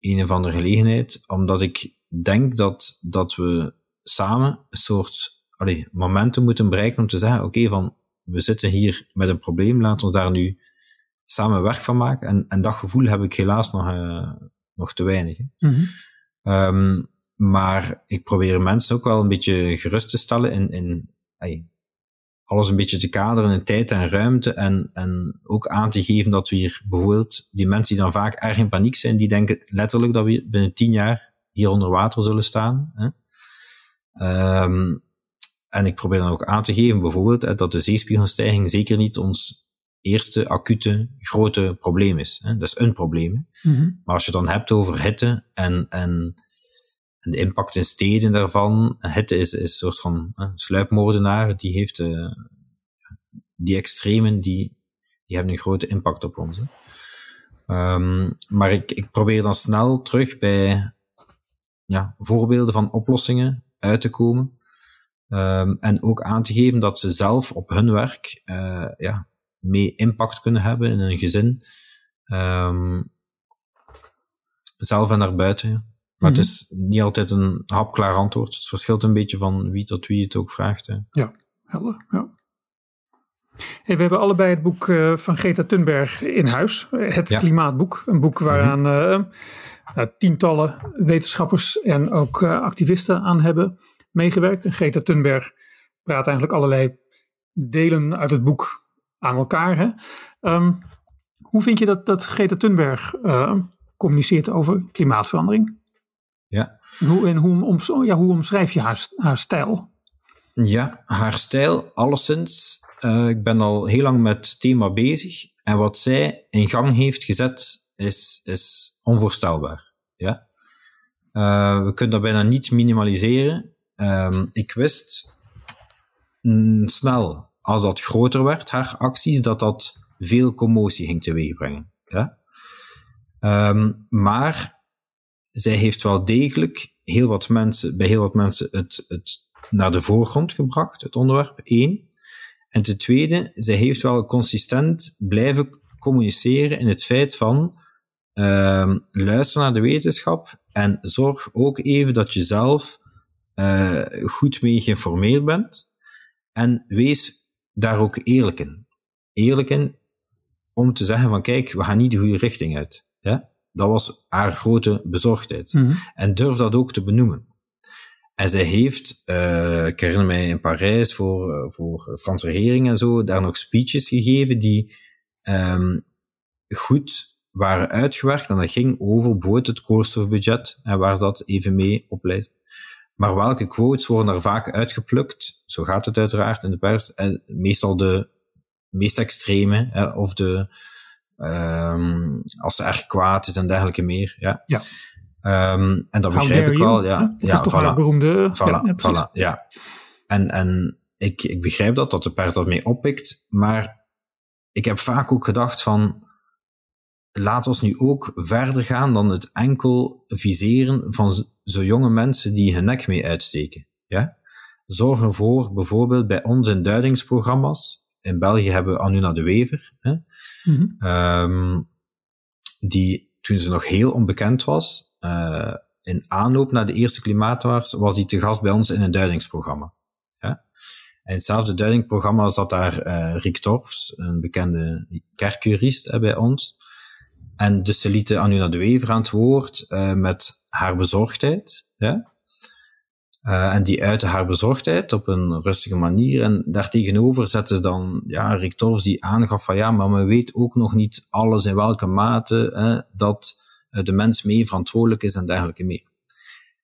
een of andere gelegenheid, omdat ik denk dat, dat we samen een soort allee, momenten moeten bereiken om te zeggen, oké, okay, van we zitten hier met een probleem, laten we daar nu samen werk van maken. En, en dat gevoel heb ik helaas nog, uh, nog te weinig. Mm-hmm. Um, maar ik probeer mensen ook wel een beetje gerust te stellen in, in hey, alles een beetje te kaderen in tijd en ruimte en, en ook aan te geven dat we hier bijvoorbeeld die mensen die dan vaak erg in paniek zijn, die denken letterlijk dat we binnen tien jaar hier onder water zullen staan. Hè? Um, en ik probeer dan ook aan te geven, bijvoorbeeld, dat de zeespiegelstijging zeker niet ons eerste acute grote probleem is. Dat is een probleem. Mm-hmm. Maar als je het dan hebt over hitte en, en, En de impact in steden daarvan, hitte is, is een soort van sluipmoordenaar, die heeft uh, die extremen, die, die hebben een grote impact op ons. Um, maar ik, ik probeer dan snel terug bij ja, voorbeelden van oplossingen uit te komen. Um, en ook aan te geven dat ze zelf op hun werk uh, ja, mee impact kunnen hebben in hun gezin. Um, zelf en naar buiten. Maar het mhm. is niet altijd een hapklaar antwoord. Het verschilt een beetje van wie tot wie het ook vraagt. Hè. Ja, helder. Ja. Hey, we hebben allebei het boek uh, van Greta Thunberg in huis. Het Klimaatboek. Een boek waaraan mm uh, tientallen wetenschappers en ook activisten aan hebben meegewerkt. En Greta Thunberg praat eigenlijk allerlei delen uit het boek aan elkaar. Hè? Um, hoe vind je dat, dat Greta Thunberg communiceert over klimaatverandering? Ja. Hoe, en hoe, om, ja, hoe omschrijf je haar, haar stijl? Ja, haar stijl, alleszins. Uh, ik ben al heel lang met het thema bezig. En wat zij in gang heeft gezet, is, is onvoorstelbaar. Ja? Uh, we kunnen dat bijna niet minimaliseren. Um, ik wist mm, snel, als dat groter werd, haar acties, dat dat veel commotie ging teweegbrengen. Ja? Um, maar zij heeft wel degelijk heel wat mensen, bij heel wat mensen het, het naar de voorgrond gebracht, het onderwerp, één. En ten tweede, zij heeft wel consistent blijven communiceren in het feit van uh, luister naar de wetenschap en zorg ook even dat je zelf uh, goed mee geïnformeerd bent en wees daar ook eerlijk in. Eerlijk in om te zeggen van kijk, we gaan niet de goede richting uit. Ja? Dat was haar grote bezorgdheid. Mm -hmm. En durf dat ook te benoemen. En zij heeft, uh, ik herinner mij in Parijs voor, uh, voor de Franse regering en zo, daar nog speeches gegeven die um, goed waren uitgewerkt. En dat ging over bijvoorbeeld het koolstofbudget en waar ze dat even mee oplijst. Maar welke quotes worden daar vaak uitgeplukt? Zo gaat het uiteraard in de pers. En meestal de meest extreme, hè, of de, um, als ze erg kwaad is en dergelijke meer. Ja. ja. Um, en dat begrijp ik wel. Ja, dat ja, is toch voilà, beroemde... Voilà, ja, voilà, ja. En, en ik, ik begrijp dat, dat de pers dat mee oppikt, maar ik heb vaak ook gedacht van, laat ons nu ook verder gaan dan het enkel viseren van zo jonge mensen die hun nek mee uitsteken. Ja? Zorg ervoor, bijvoorbeeld bij ons in duidingsprogramma's, in België hebben we Anuna de Wever, hè, mm -hmm. um, die toen ze nog heel onbekend was, uh, in aanloop naar de eerste klimaatwaars was hij te gast bij ons in een duidingsprogramma. Ja? En hetzelfde duidingprogramma zat daar uh, Rick Torfs, een bekende kerkjurist bij ons. En dus ze lieten Anuna de Wever aan het woord uh, met haar bezorgdheid. Ja? Uh, en die uitte haar bezorgdheid op een rustige manier. En daartegenover zetten ze dan ja, Rick Torfs die aangaf van ja, maar men weet ook nog niet alles in welke mate hè, dat eh, de mens mee verantwoordelijk is en dergelijke meer.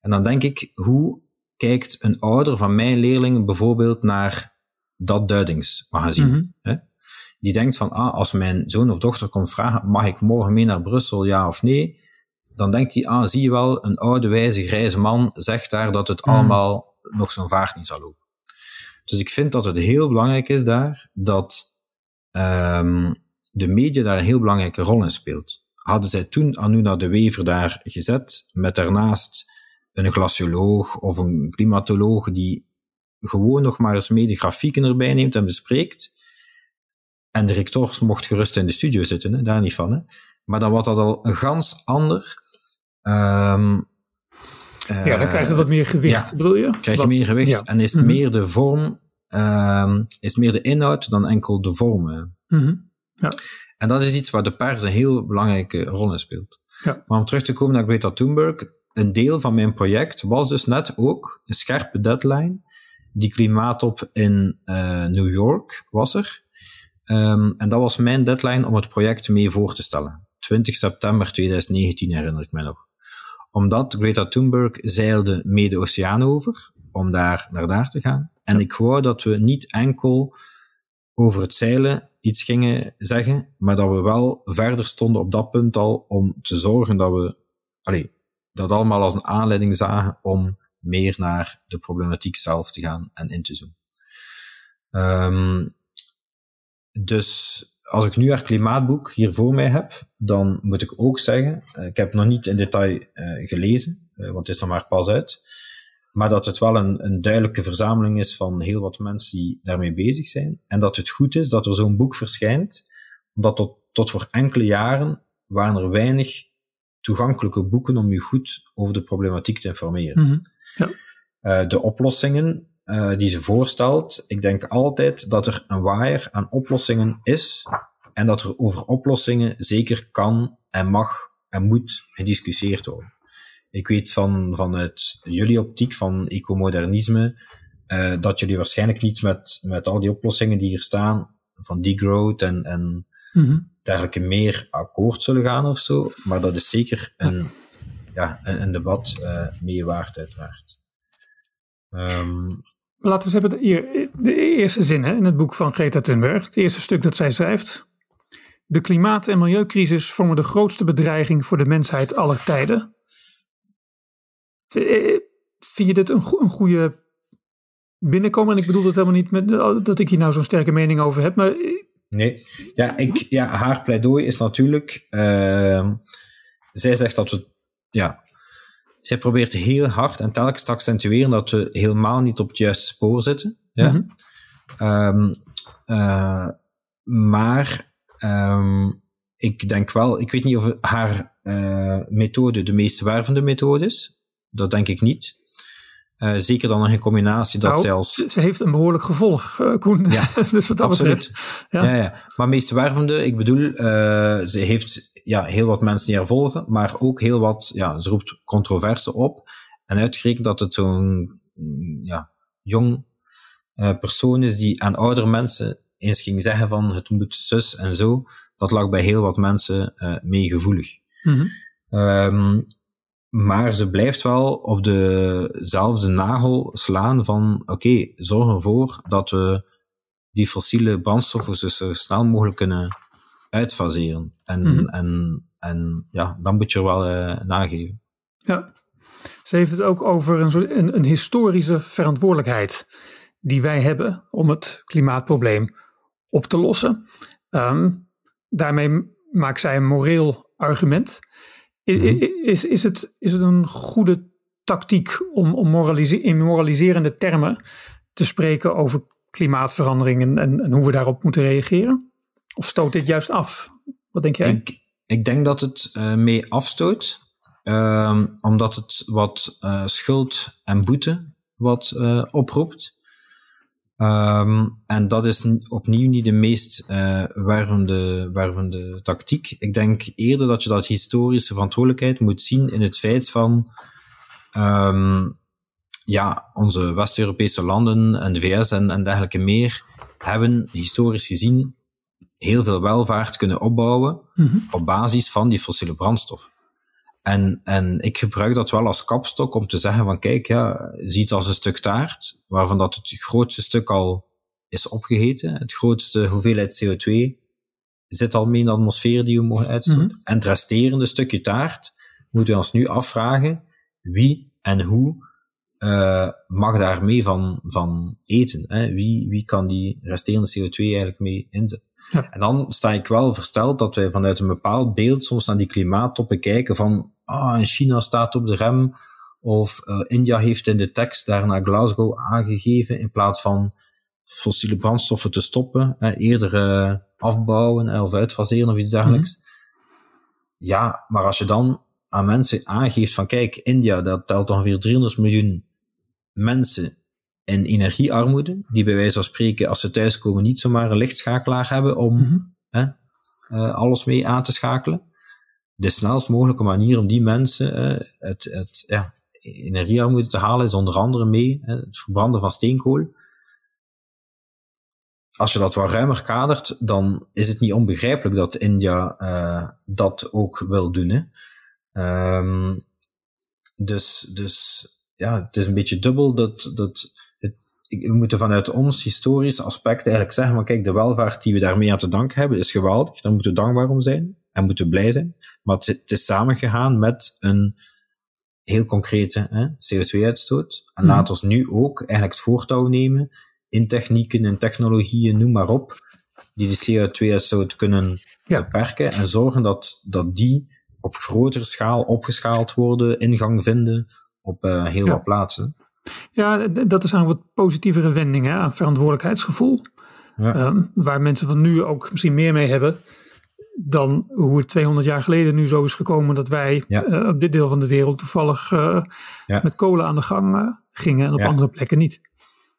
En dan denk ik, hoe kijkt een ouder van mijn leerlingen bijvoorbeeld naar dat duidingsmagazine? Mm -hmm. Die denkt van, ah, als mijn zoon of dochter komt vragen, mag ik morgen mee naar Brussel, ja of nee? Dan denkt hij, ah, zie je wel, een oude, wijze, grijze man zegt daar dat het mm. allemaal nog zo'n vaart niet zal lopen. Dus ik vind dat het heel belangrijk is daar, dat um, de media daar een heel belangrijke rol in speelt hadden zij toen Anuna de Wever daar gezet, met daarnaast een glacioloog of een klimatoloog die gewoon nog maar eens mee de grafieken erbij neemt en bespreekt. En de rectors mocht gerust in de studio zitten, hè, daar niet van. Hè. Maar dan was dat al een gans ander. Um, ja, dan krijg je wat meer gewicht, ja, bedoel je? krijg je meer gewicht ja. en is mm -hmm. meer de vorm, um, is meer de inhoud dan enkel de vorm. Mm -hmm. ja. En dat is iets waar de pers een heel belangrijke rol in speelt. Ja. Maar om terug te komen naar Greta Thunberg, een deel van mijn project was dus net ook een scherpe deadline. Die klimaatop in uh, New York was er. Um, en dat was mijn deadline om het project mee voor te stellen. 20 september 2019 herinner ik me nog. Omdat Greta Thunberg zeilde mee de oceaan over, om daar naar daar te gaan. En ja. ik wou dat we niet enkel over het zeilen iets gingen zeggen, maar dat we wel verder stonden op dat punt al om te zorgen dat we, dat allemaal als een aanleiding zagen om meer naar de problematiek zelf te gaan en in te zoomen. Um, dus als ik nu haar klimaatboek hier voor mij heb, dan moet ik ook zeggen, uh, ik heb het nog niet in detail uh, gelezen, uh, want het is nog maar pas uit, maar dat het wel een, een duidelijke verzameling is van heel wat mensen die daarmee bezig zijn. En dat het goed is dat er zo'n boek verschijnt, omdat tot, tot voor enkele jaren waren er weinig toegankelijke boeken om je goed over de problematiek te informeren. Mm -hmm. ja. uh, de oplossingen uh, die ze voorstelt, ik denk altijd dat er een waaier aan oplossingen is en dat er over oplossingen zeker kan en mag en moet gediscussieerd worden. Ik weet van, vanuit jullie optiek van ecomodernisme uh, dat jullie waarschijnlijk niet met, met al die oplossingen die hier staan, van degrowth en, en mm -hmm. dergelijke meer akkoord zullen gaan of zo. Maar dat is zeker een, ja, een, een debat uh, mee waard, uiteraard. Um, Laten we eens hebben de, de eerste zin hè, in het boek van Greta Thunberg. Het eerste stuk dat zij schrijft. De klimaat- en milieucrisis vormen de grootste bedreiging voor de mensheid aller tijden. Vind je dit een, een goede binnenkomen? En ik bedoel dat helemaal niet met, dat ik hier nou zo'n sterke mening over heb, maar... Nee, ja, ik, ja haar pleidooi is natuurlijk... Uh, zij zegt dat we... Ja, zij probeert heel hard en telkens te accentueren dat we helemaal niet op het juiste spoor zitten. Ja? Mhm. Um, uh, maar um, ik denk wel, ik weet niet of haar uh, methode de meest wervende methode is. Dat denk ik niet. Uh, zeker dan in combinatie dat nou, als... Ze heeft een behoorlijk gevolg, uh, Koen. Ja, [LAUGHS] dus wat dat absoluut. betreft. Ja. Ja, ja. Maar meest wervende, ik bedoel, uh, ze heeft ja, heel wat mensen die haar volgen, maar ook heel wat, ja, ze roept controverse op. En uitgerekend dat het zo'n ja, jong persoon is die aan oudere mensen eens ging zeggen van het moet zus en zo, dat lag bij heel wat mensen meegevoelig. Mm -hmm. um, maar ze blijft wel op dezelfde nagel slaan van oké, okay, zorg ervoor dat we die fossiele brandstoffen zo snel mogelijk kunnen uitfaseren. En, Mhm. en, en ja, dan moet je er wel uh, nageven. Ja. Ze heeft het ook over een, soort, een, een historische verantwoordelijkheid die wij hebben om het klimaatprobleem op te lossen. Um, daarmee maakt zij een moreel argument. Mhm. is, is, het, is het een goede tactiek om, om moralise- in moraliserende termen te spreken over klimaatverandering en, en, en hoe we daarop moeten reageren? Of stoot dit juist af? Wat denk jij? Ik, ik denk dat het uh, mee afstoot, uh, omdat het wat uh, schuld en boete wat uh, oproept. Um, en dat is opnieuw niet de meest uh, wervende, wervende tactiek. Ik denk eerder dat je dat historische verantwoordelijkheid moet zien in het feit van um, ja, onze West-Europese landen en de VS en, en dergelijke meer hebben historisch gezien heel veel welvaart kunnen opbouwen mm-hmm. op basis van die fossiele brandstof. En, en ik gebruik dat wel als kapstok om te zeggen van kijk, ja, zie het als een stuk taart, waarvan dat het grootste stuk al is opgegeten. Het grootste hoeveelheid CO2 zit al mee in de atmosfeer die we mogen uitstoten. Mhm. En het resterende stukje taart moeten we ons nu afvragen wie en hoe uh, mag daar mee van, van eten. Hè? Wie, wie kan die resterende CO2 eigenlijk mee inzetten? Ja. En dan sta ik wel versteld dat wij vanuit een bepaald beeld soms naar die klimaattoppen kijken van ah, in China staat op de rem of uh, India heeft in de tekst daar naar Glasgow aangegeven in plaats van fossiele brandstoffen te stoppen, hè, eerder uh, afbouwen hè, of uitfaseren of iets dergelijks. Mhm. Ja, maar als je dan aan mensen aangeeft van kijk, India dat telt ongeveer 300 miljoen mensen in energiearmoede, die bij wijze van spreken, als ze thuiskomen, niet zomaar een lichtschakelaar hebben om Mm-hmm. hè, uh, alles mee aan te schakelen. De snelst mogelijke manier om die mensen uh, het, het ja, energiearmoede te halen is onder andere mee hè, het verbranden van steenkool. Als je dat wat ruimer kadert, dan is het niet onbegrijpelijk dat India uh, dat ook wil doen. Hè. Um, dus, dus ja, het is een beetje dubbel dat, dat we moeten vanuit ons historische aspect eigenlijk zeggen, maar kijk, de welvaart die we daarmee aan te danken hebben, is geweldig. Daar moeten we dankbaar om zijn en moeten blij zijn. Maar het, het is samengegaan met een heel concrete CO2-uitstoot. En mm. laat ons nu ook eigenlijk het voortouw nemen in technieken en technologieën, noem maar op, die de CO2-uitstoot kunnen beperken en zorgen dat, dat die op grotere schaal opgeschaald worden, ingang vinden op uh, heel wat plaatsen. Ja, dat is een wat positievere wending hè, aan verantwoordelijkheidsgevoel. Ja. Ehm, waar mensen van nu ook misschien meer mee hebben dan hoe het 200 jaar geleden nu zo is gekomen dat wij uh, op dit deel van de wereld toevallig uh, ja. met kolen aan de gang uh, gingen en op andere plekken niet.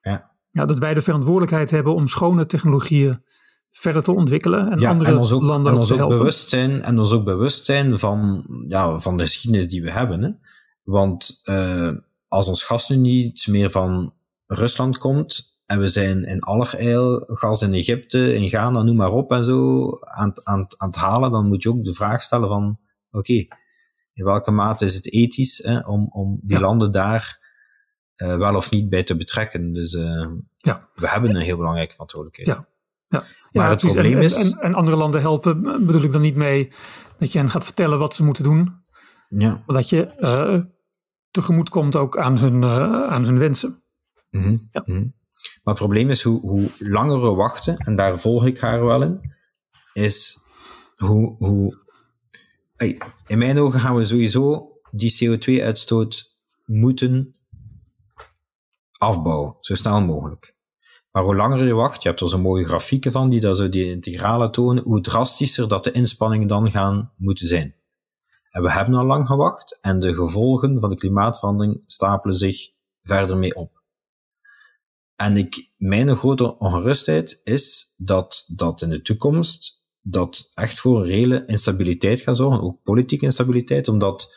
Ja. ja. dat wij de verantwoordelijkheid hebben om schone technologieën verder te ontwikkelen en ja, andere en ons ook, landen en ons ook bewust zijn En ons ook bewust zijn van, ja, van de geschiedenis die we hebben. Hè? Want als ons gas nu niet meer van Rusland komt, en we zijn in allerijl gas in Egypte, in Ghana, noem maar op en zo, aan, aan, aan het halen, dan moet je ook de vraag stellen van, oké, in welke mate is het ethisch hè, om, om die landen daar uh, wel of niet bij te betrekken. Dus uh, ja. we hebben een heel belangrijke verantwoordelijkheid. Ja. Ja. Maar het probleem en, is... En, en, andere landen helpen bedoel ik dan niet mee dat je hen gaat vertellen wat ze moeten doen. Ja. Maar dat je uh, tegemoet komt ook aan hun, aan hun wensen. Mm -hmm. ja. Mm -hmm. Maar het probleem is, hoe, hoe langer we wachten, en daar volg ik haar wel in, is hoe, hoe in mijn ogen gaan we sowieso die CO2-uitstoot moeten afbouwen, zo snel mogelijk. Maar hoe langer je wacht, je hebt er zo'n mooie grafieken van die dat zo die integrale tonen, hoe drastischer dat de inspanningen dan gaan moeten zijn. En we hebben al lang gewacht en de gevolgen van de klimaatverandering stapelen zich verder mee op. En ik, mijn grote ongerustheid is dat, dat in de toekomst dat echt voor een reële instabiliteit gaat zorgen, ook politieke instabiliteit, omdat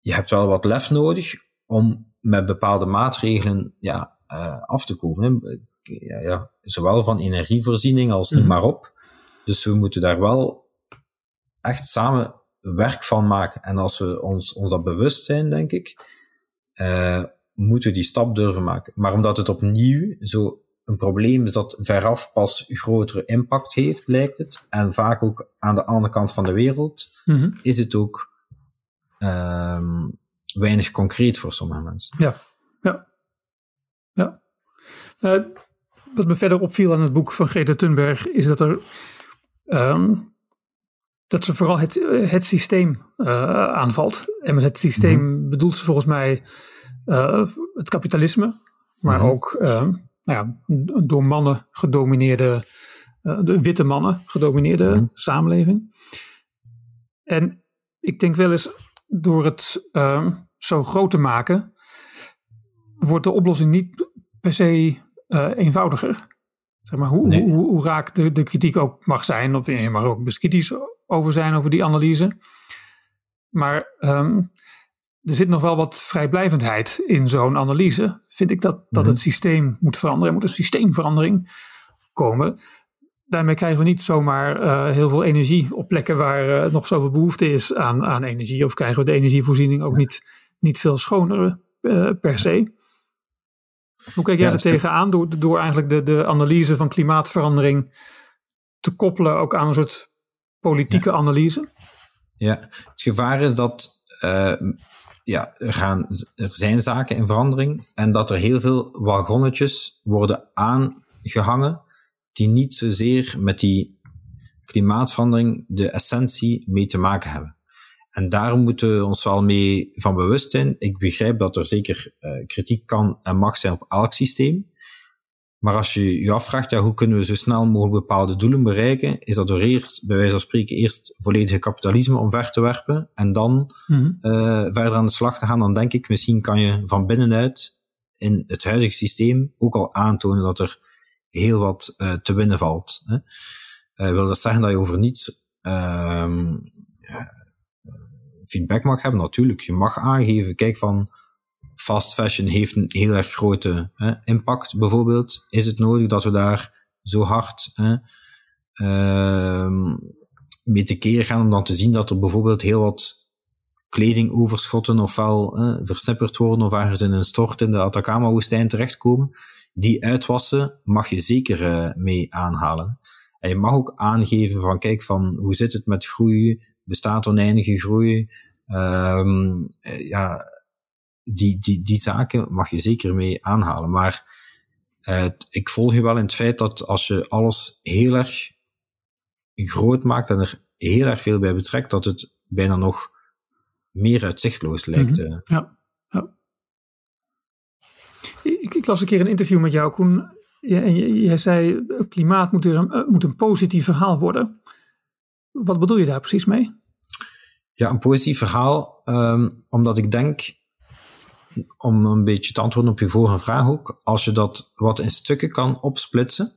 je hebt wel wat lef nodig om met bepaalde maatregelen ja, uh, af te komen. Ja, ja, zowel van energievoorziening als mm maar op. Dus we moeten daar wel echt samen werk van maken. En als we ons, ons dat bewust zijn, denk ik, uh, moeten we die stap durven maken. Maar omdat het opnieuw zo een probleem is dat veraf pas grotere impact heeft, lijkt het, en vaak ook aan de andere kant van de wereld, mhm. is het ook um, weinig concreet voor sommige mensen. Ja, ja. ja. Uh, wat me verder opviel aan het boek van Greta Thunberg is dat er um, dat ze vooral het, het systeem uh, aanvalt. En met het systeem mm bedoelt ze volgens mij uh, het kapitalisme, maar mm ook uh, nou ja, door mannen gedomineerde, de witte mannen gedomineerde mm samenleving. En ik denk wel eens door het ehm, zo groot te maken, wordt de oplossing niet per se eenvoudiger. Zeg maar, hoe, nee. hoe, hoe, raak de, de kritiek ook mag zijn, of je mag ook best kritisch over zijn over die analyse. Maar um, er zit nog wel wat vrijblijvendheid in zo'n analyse. Vind ik dat, dat het mhm. systeem moet veranderen. Er moet een systeemverandering komen. Daarmee krijgen we niet zomaar uh, heel veel energie op plekken waar uh, nog zoveel behoefte is aan, aan energie. Of krijgen we de energievoorziening ook niet, niet veel schoner uh, per se. Hoe kijk jij ja, er tegenaan door, door eigenlijk de, de analyse van klimaatverandering te koppelen ook aan een soort politieke ja. analyse? Ja, het gevaar is dat ja, er, gaan, er zijn zaken in verandering en dat er heel veel wagonnetjes worden aangehangen die niet zozeer met die klimaatverandering de essentie mee te maken hebben. En daar moeten we ons wel mee van bewust zijn. Ik begrijp dat er zeker uh, kritiek kan en mag zijn op elk systeem. Maar als je je afvraagt, ja, hoe kunnen we zo snel mogelijk bepaalde doelen bereiken, is dat door eerst, bij wijze van spreken, eerst volledige kapitalisme omver te werpen en dan mm -hmm. uh, verder aan de slag te gaan. Dan denk ik, misschien kan je van binnenuit in het huidige systeem ook al aantonen dat er heel wat uh, te winnen valt. Hè. Uh, wil dat zeggen dat je over niets ehm, feedback mag hebben? Natuurlijk, je mag aangeven, kijk van fast fashion heeft een heel erg grote hè, impact, bijvoorbeeld. Is het nodig dat we daar zo hard hè, uh, mee tekeer gaan om dan te zien dat er bijvoorbeeld heel wat kledingoverschotten ofwel hè, versnipperd worden of ergens in een stort in de Atacama-woestijn terechtkomen? Die uitwassen mag je zeker uh, mee aanhalen. En je mag ook aangeven van, kijk, van hoe zit het met groei? Bestaat oneindige groei? Um, ja, die, die, die zaken mag je zeker mee aanhalen. Maar uh, ik volg je wel in het feit dat als je alles heel erg groot maakt en er heel erg veel bij betrekt, dat het bijna nog meer uitzichtloos lijkt. Mm -hmm. ja, ja. Ik, ik, las een keer een interview met jou, Koen. en jij zei, klimaat moet, een, moet een positief verhaal worden. Wat bedoel je daar precies mee? Ja, een positief verhaal, um, omdat ik denk, om een beetje te antwoorden op je vorige vraag ook, als je dat wat in stukken kan opsplitsen,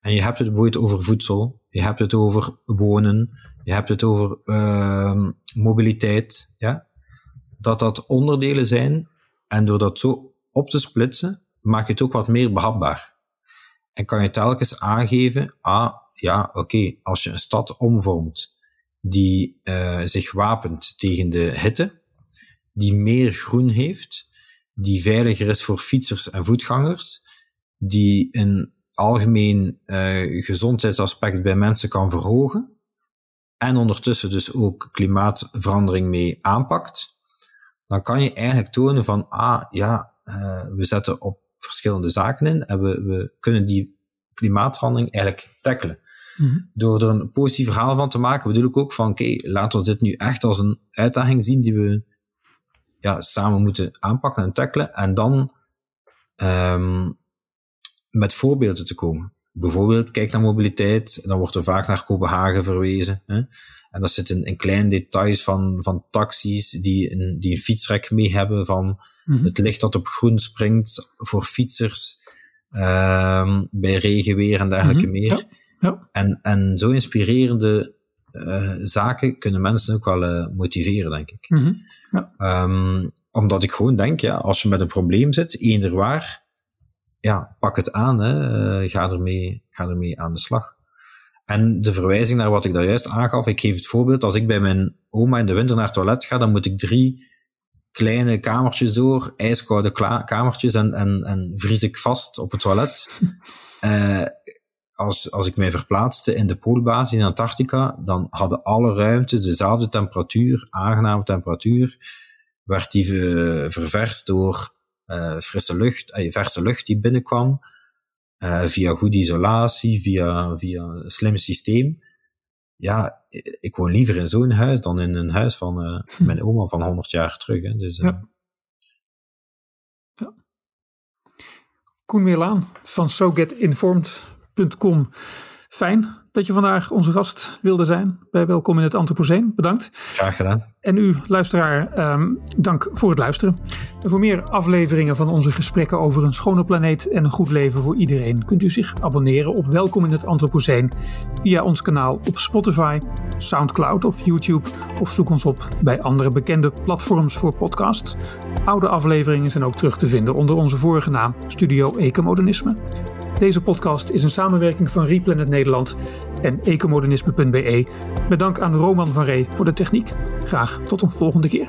en je hebt het bijvoorbeeld over voedsel, je hebt het over wonen, je hebt het over uh, mobiliteit, ja, dat dat onderdelen zijn, en door dat zo op te splitsen, maak je het ook wat meer behapbaar. En kan je telkens aangeven, ah, ja, oké, als je een stad omvormt die uh, zich wapent tegen de hitte, die meer groen heeft, die veiliger is voor fietsers en voetgangers, die een algemeen uh, gezondheidsaspect bij mensen kan verhogen en ondertussen dus ook klimaatverandering mee aanpakt, dan kan je eigenlijk tonen van, ah ja, uh, we zetten op verschillende zaken in en we, we kunnen die klimaatverandering eigenlijk tackelen. Mhm. Door er een positief verhaal van te maken, bedoel ik ook van, oké, okay, laten we dit nu echt als een uitdaging zien die we ja, samen moeten aanpakken en tackelen. En dan um, met voorbeelden te komen. Bijvoorbeeld, kijk naar mobiliteit, dan wordt er vaak naar Kopenhagen verwezen. Hè? En dat zit in, in kleine details van, van taxis die een, die een fietsrek mee hebben, van mm -hmm. het licht dat op groen springt voor fietsers, um, bij regenweer en dergelijke mm -hmm. meer. Ja. Ja. En, en zo inspirerende uh, zaken kunnen mensen ook wel uh, motiveren, denk ik. Mm -hmm. ja. um, omdat ik gewoon denk, ja, als je met een probleem zit, eender waar, ja, pak het aan, hè, uh, ga, ermee, ga ermee aan de slag. En de verwijzing naar wat ik daar juist aangaf, ik geef het voorbeeld, als ik bij mijn oma in de winter naar het toilet ga, dan moet ik drie kleine kamertjes door, ijskoude kamertjes en, en, en vries ik vast op het toilet. [LAUGHS] Als, als ik mij verplaatste in de poolbasis in Antarctica, dan hadden alle ruimtes dezelfde temperatuur, aangename temperatuur, werd die ververst door uh, frisse lucht, uh, verse lucht die binnenkwam, uh, via goede isolatie, via, via een slim systeem. Ja, ik woon liever in zo'n huis dan in een huis van hm. mijn oma van 100 jaar terug. Hè. Dus, ja. ja. Koen Meerlaan van Fijn dat je vandaag onze gast wilde zijn bij Welkom in het Anthropoceen. Bedankt. Graag gedaan. En u, luisteraar, um, dank voor het luisteren. En voor meer afleveringen van onze gesprekken over een schone planeet en een goed leven voor iedereen kunt u zich abonneren op Welkom in het Anthropoceen via ons kanaal op Spotify, Soundcloud of YouTube of zoek ons op bij andere bekende platforms voor podcasts. Oude afleveringen zijn ook terug te vinden onder onze vorige naam Studio Ecomodernisme. Deze podcast is een samenwerking van Replanet Nederland en ecomodernisme.be. Met dank aan Roman van Ree voor de techniek. Graag tot een volgende keer.